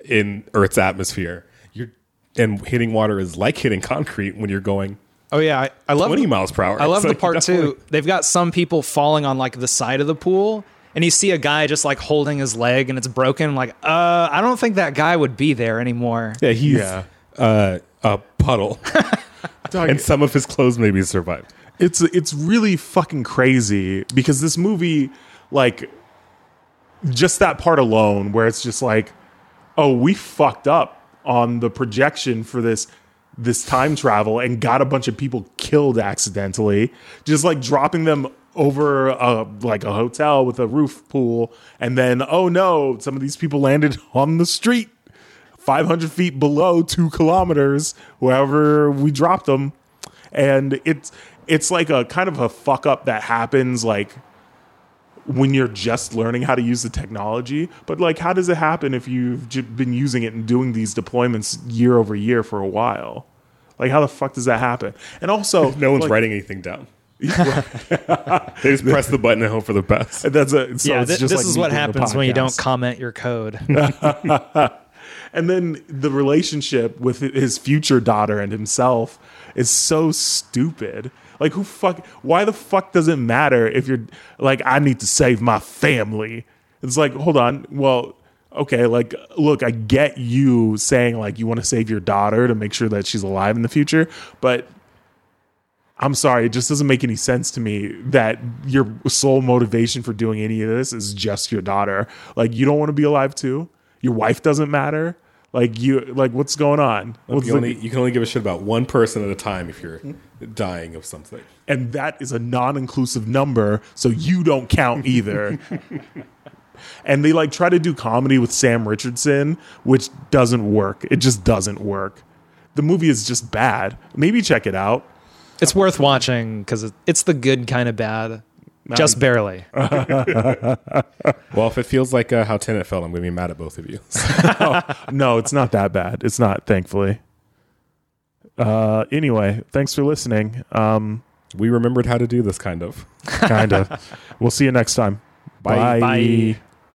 in Earth's atmosphere. You're and hitting water is like hitting concrete when you're going Oh yeah, I, I love 20 the- miles per hour. I love It's the part definitely- too. They've got some people falling on like the side of the pool, and you see a guy just like holding his leg and it's broken. I'm like, uh, I don't think that guy would be there anymore. Yeah, he's Yeah. uh, a puddle, and some of his clothes maybe survived. it's it's really fucking crazy because this movie like just that part alone where it's just like oh we fucked up on the projection for this this time travel and got a bunch of people killed accidentally just like dropping them over a, like a hotel with a roof pool and then oh no some of these people landed on the street 500 feet below two kilometers wherever we dropped them. And it's it's like a kind of a fuck up that happens like when you're just learning how to use the technology. But like how does it happen if you've been using it and doing these deployments year over year for a while? Like how the fuck does that happen? And also No one's like, writing anything down. they just press the button and hope for the best. that's a so yeah, it's thi- just this like is what happens when you don't comment your code. and then the relationship with his future daughter and himself is so stupid. Like who fuck why the fuck does it matter if you're like I need to save my family? It's like hold on. Well, okay, like look, I get you saying like you want to save your daughter to make sure that she's alive in the future, but I'm sorry, it just doesn't make any sense to me that your sole motivation for doing any of this is just your daughter. Like you don't want to be alive too? Your wife doesn't matter? Like you like what's going on? What's You, only, you can only give a shit about one person at a time if you're dying of something. and that is a non-inclusive number, so you don't count either. and they like try to do comedy with Sam Richardson, which doesn't work. It just doesn't work. The movie is just bad. Maybe check it out. It's worth watching because it's the good kind of bad, just barely. Well, if it feels like uh, how Tenet felt, I'm going to be mad at both of you. No, it's not that bad. It's not, thankfully. Uh, anyway, thanks for listening. Um, we remembered how to do this kind of. kind of. we'll see you next time. Bye. Bye.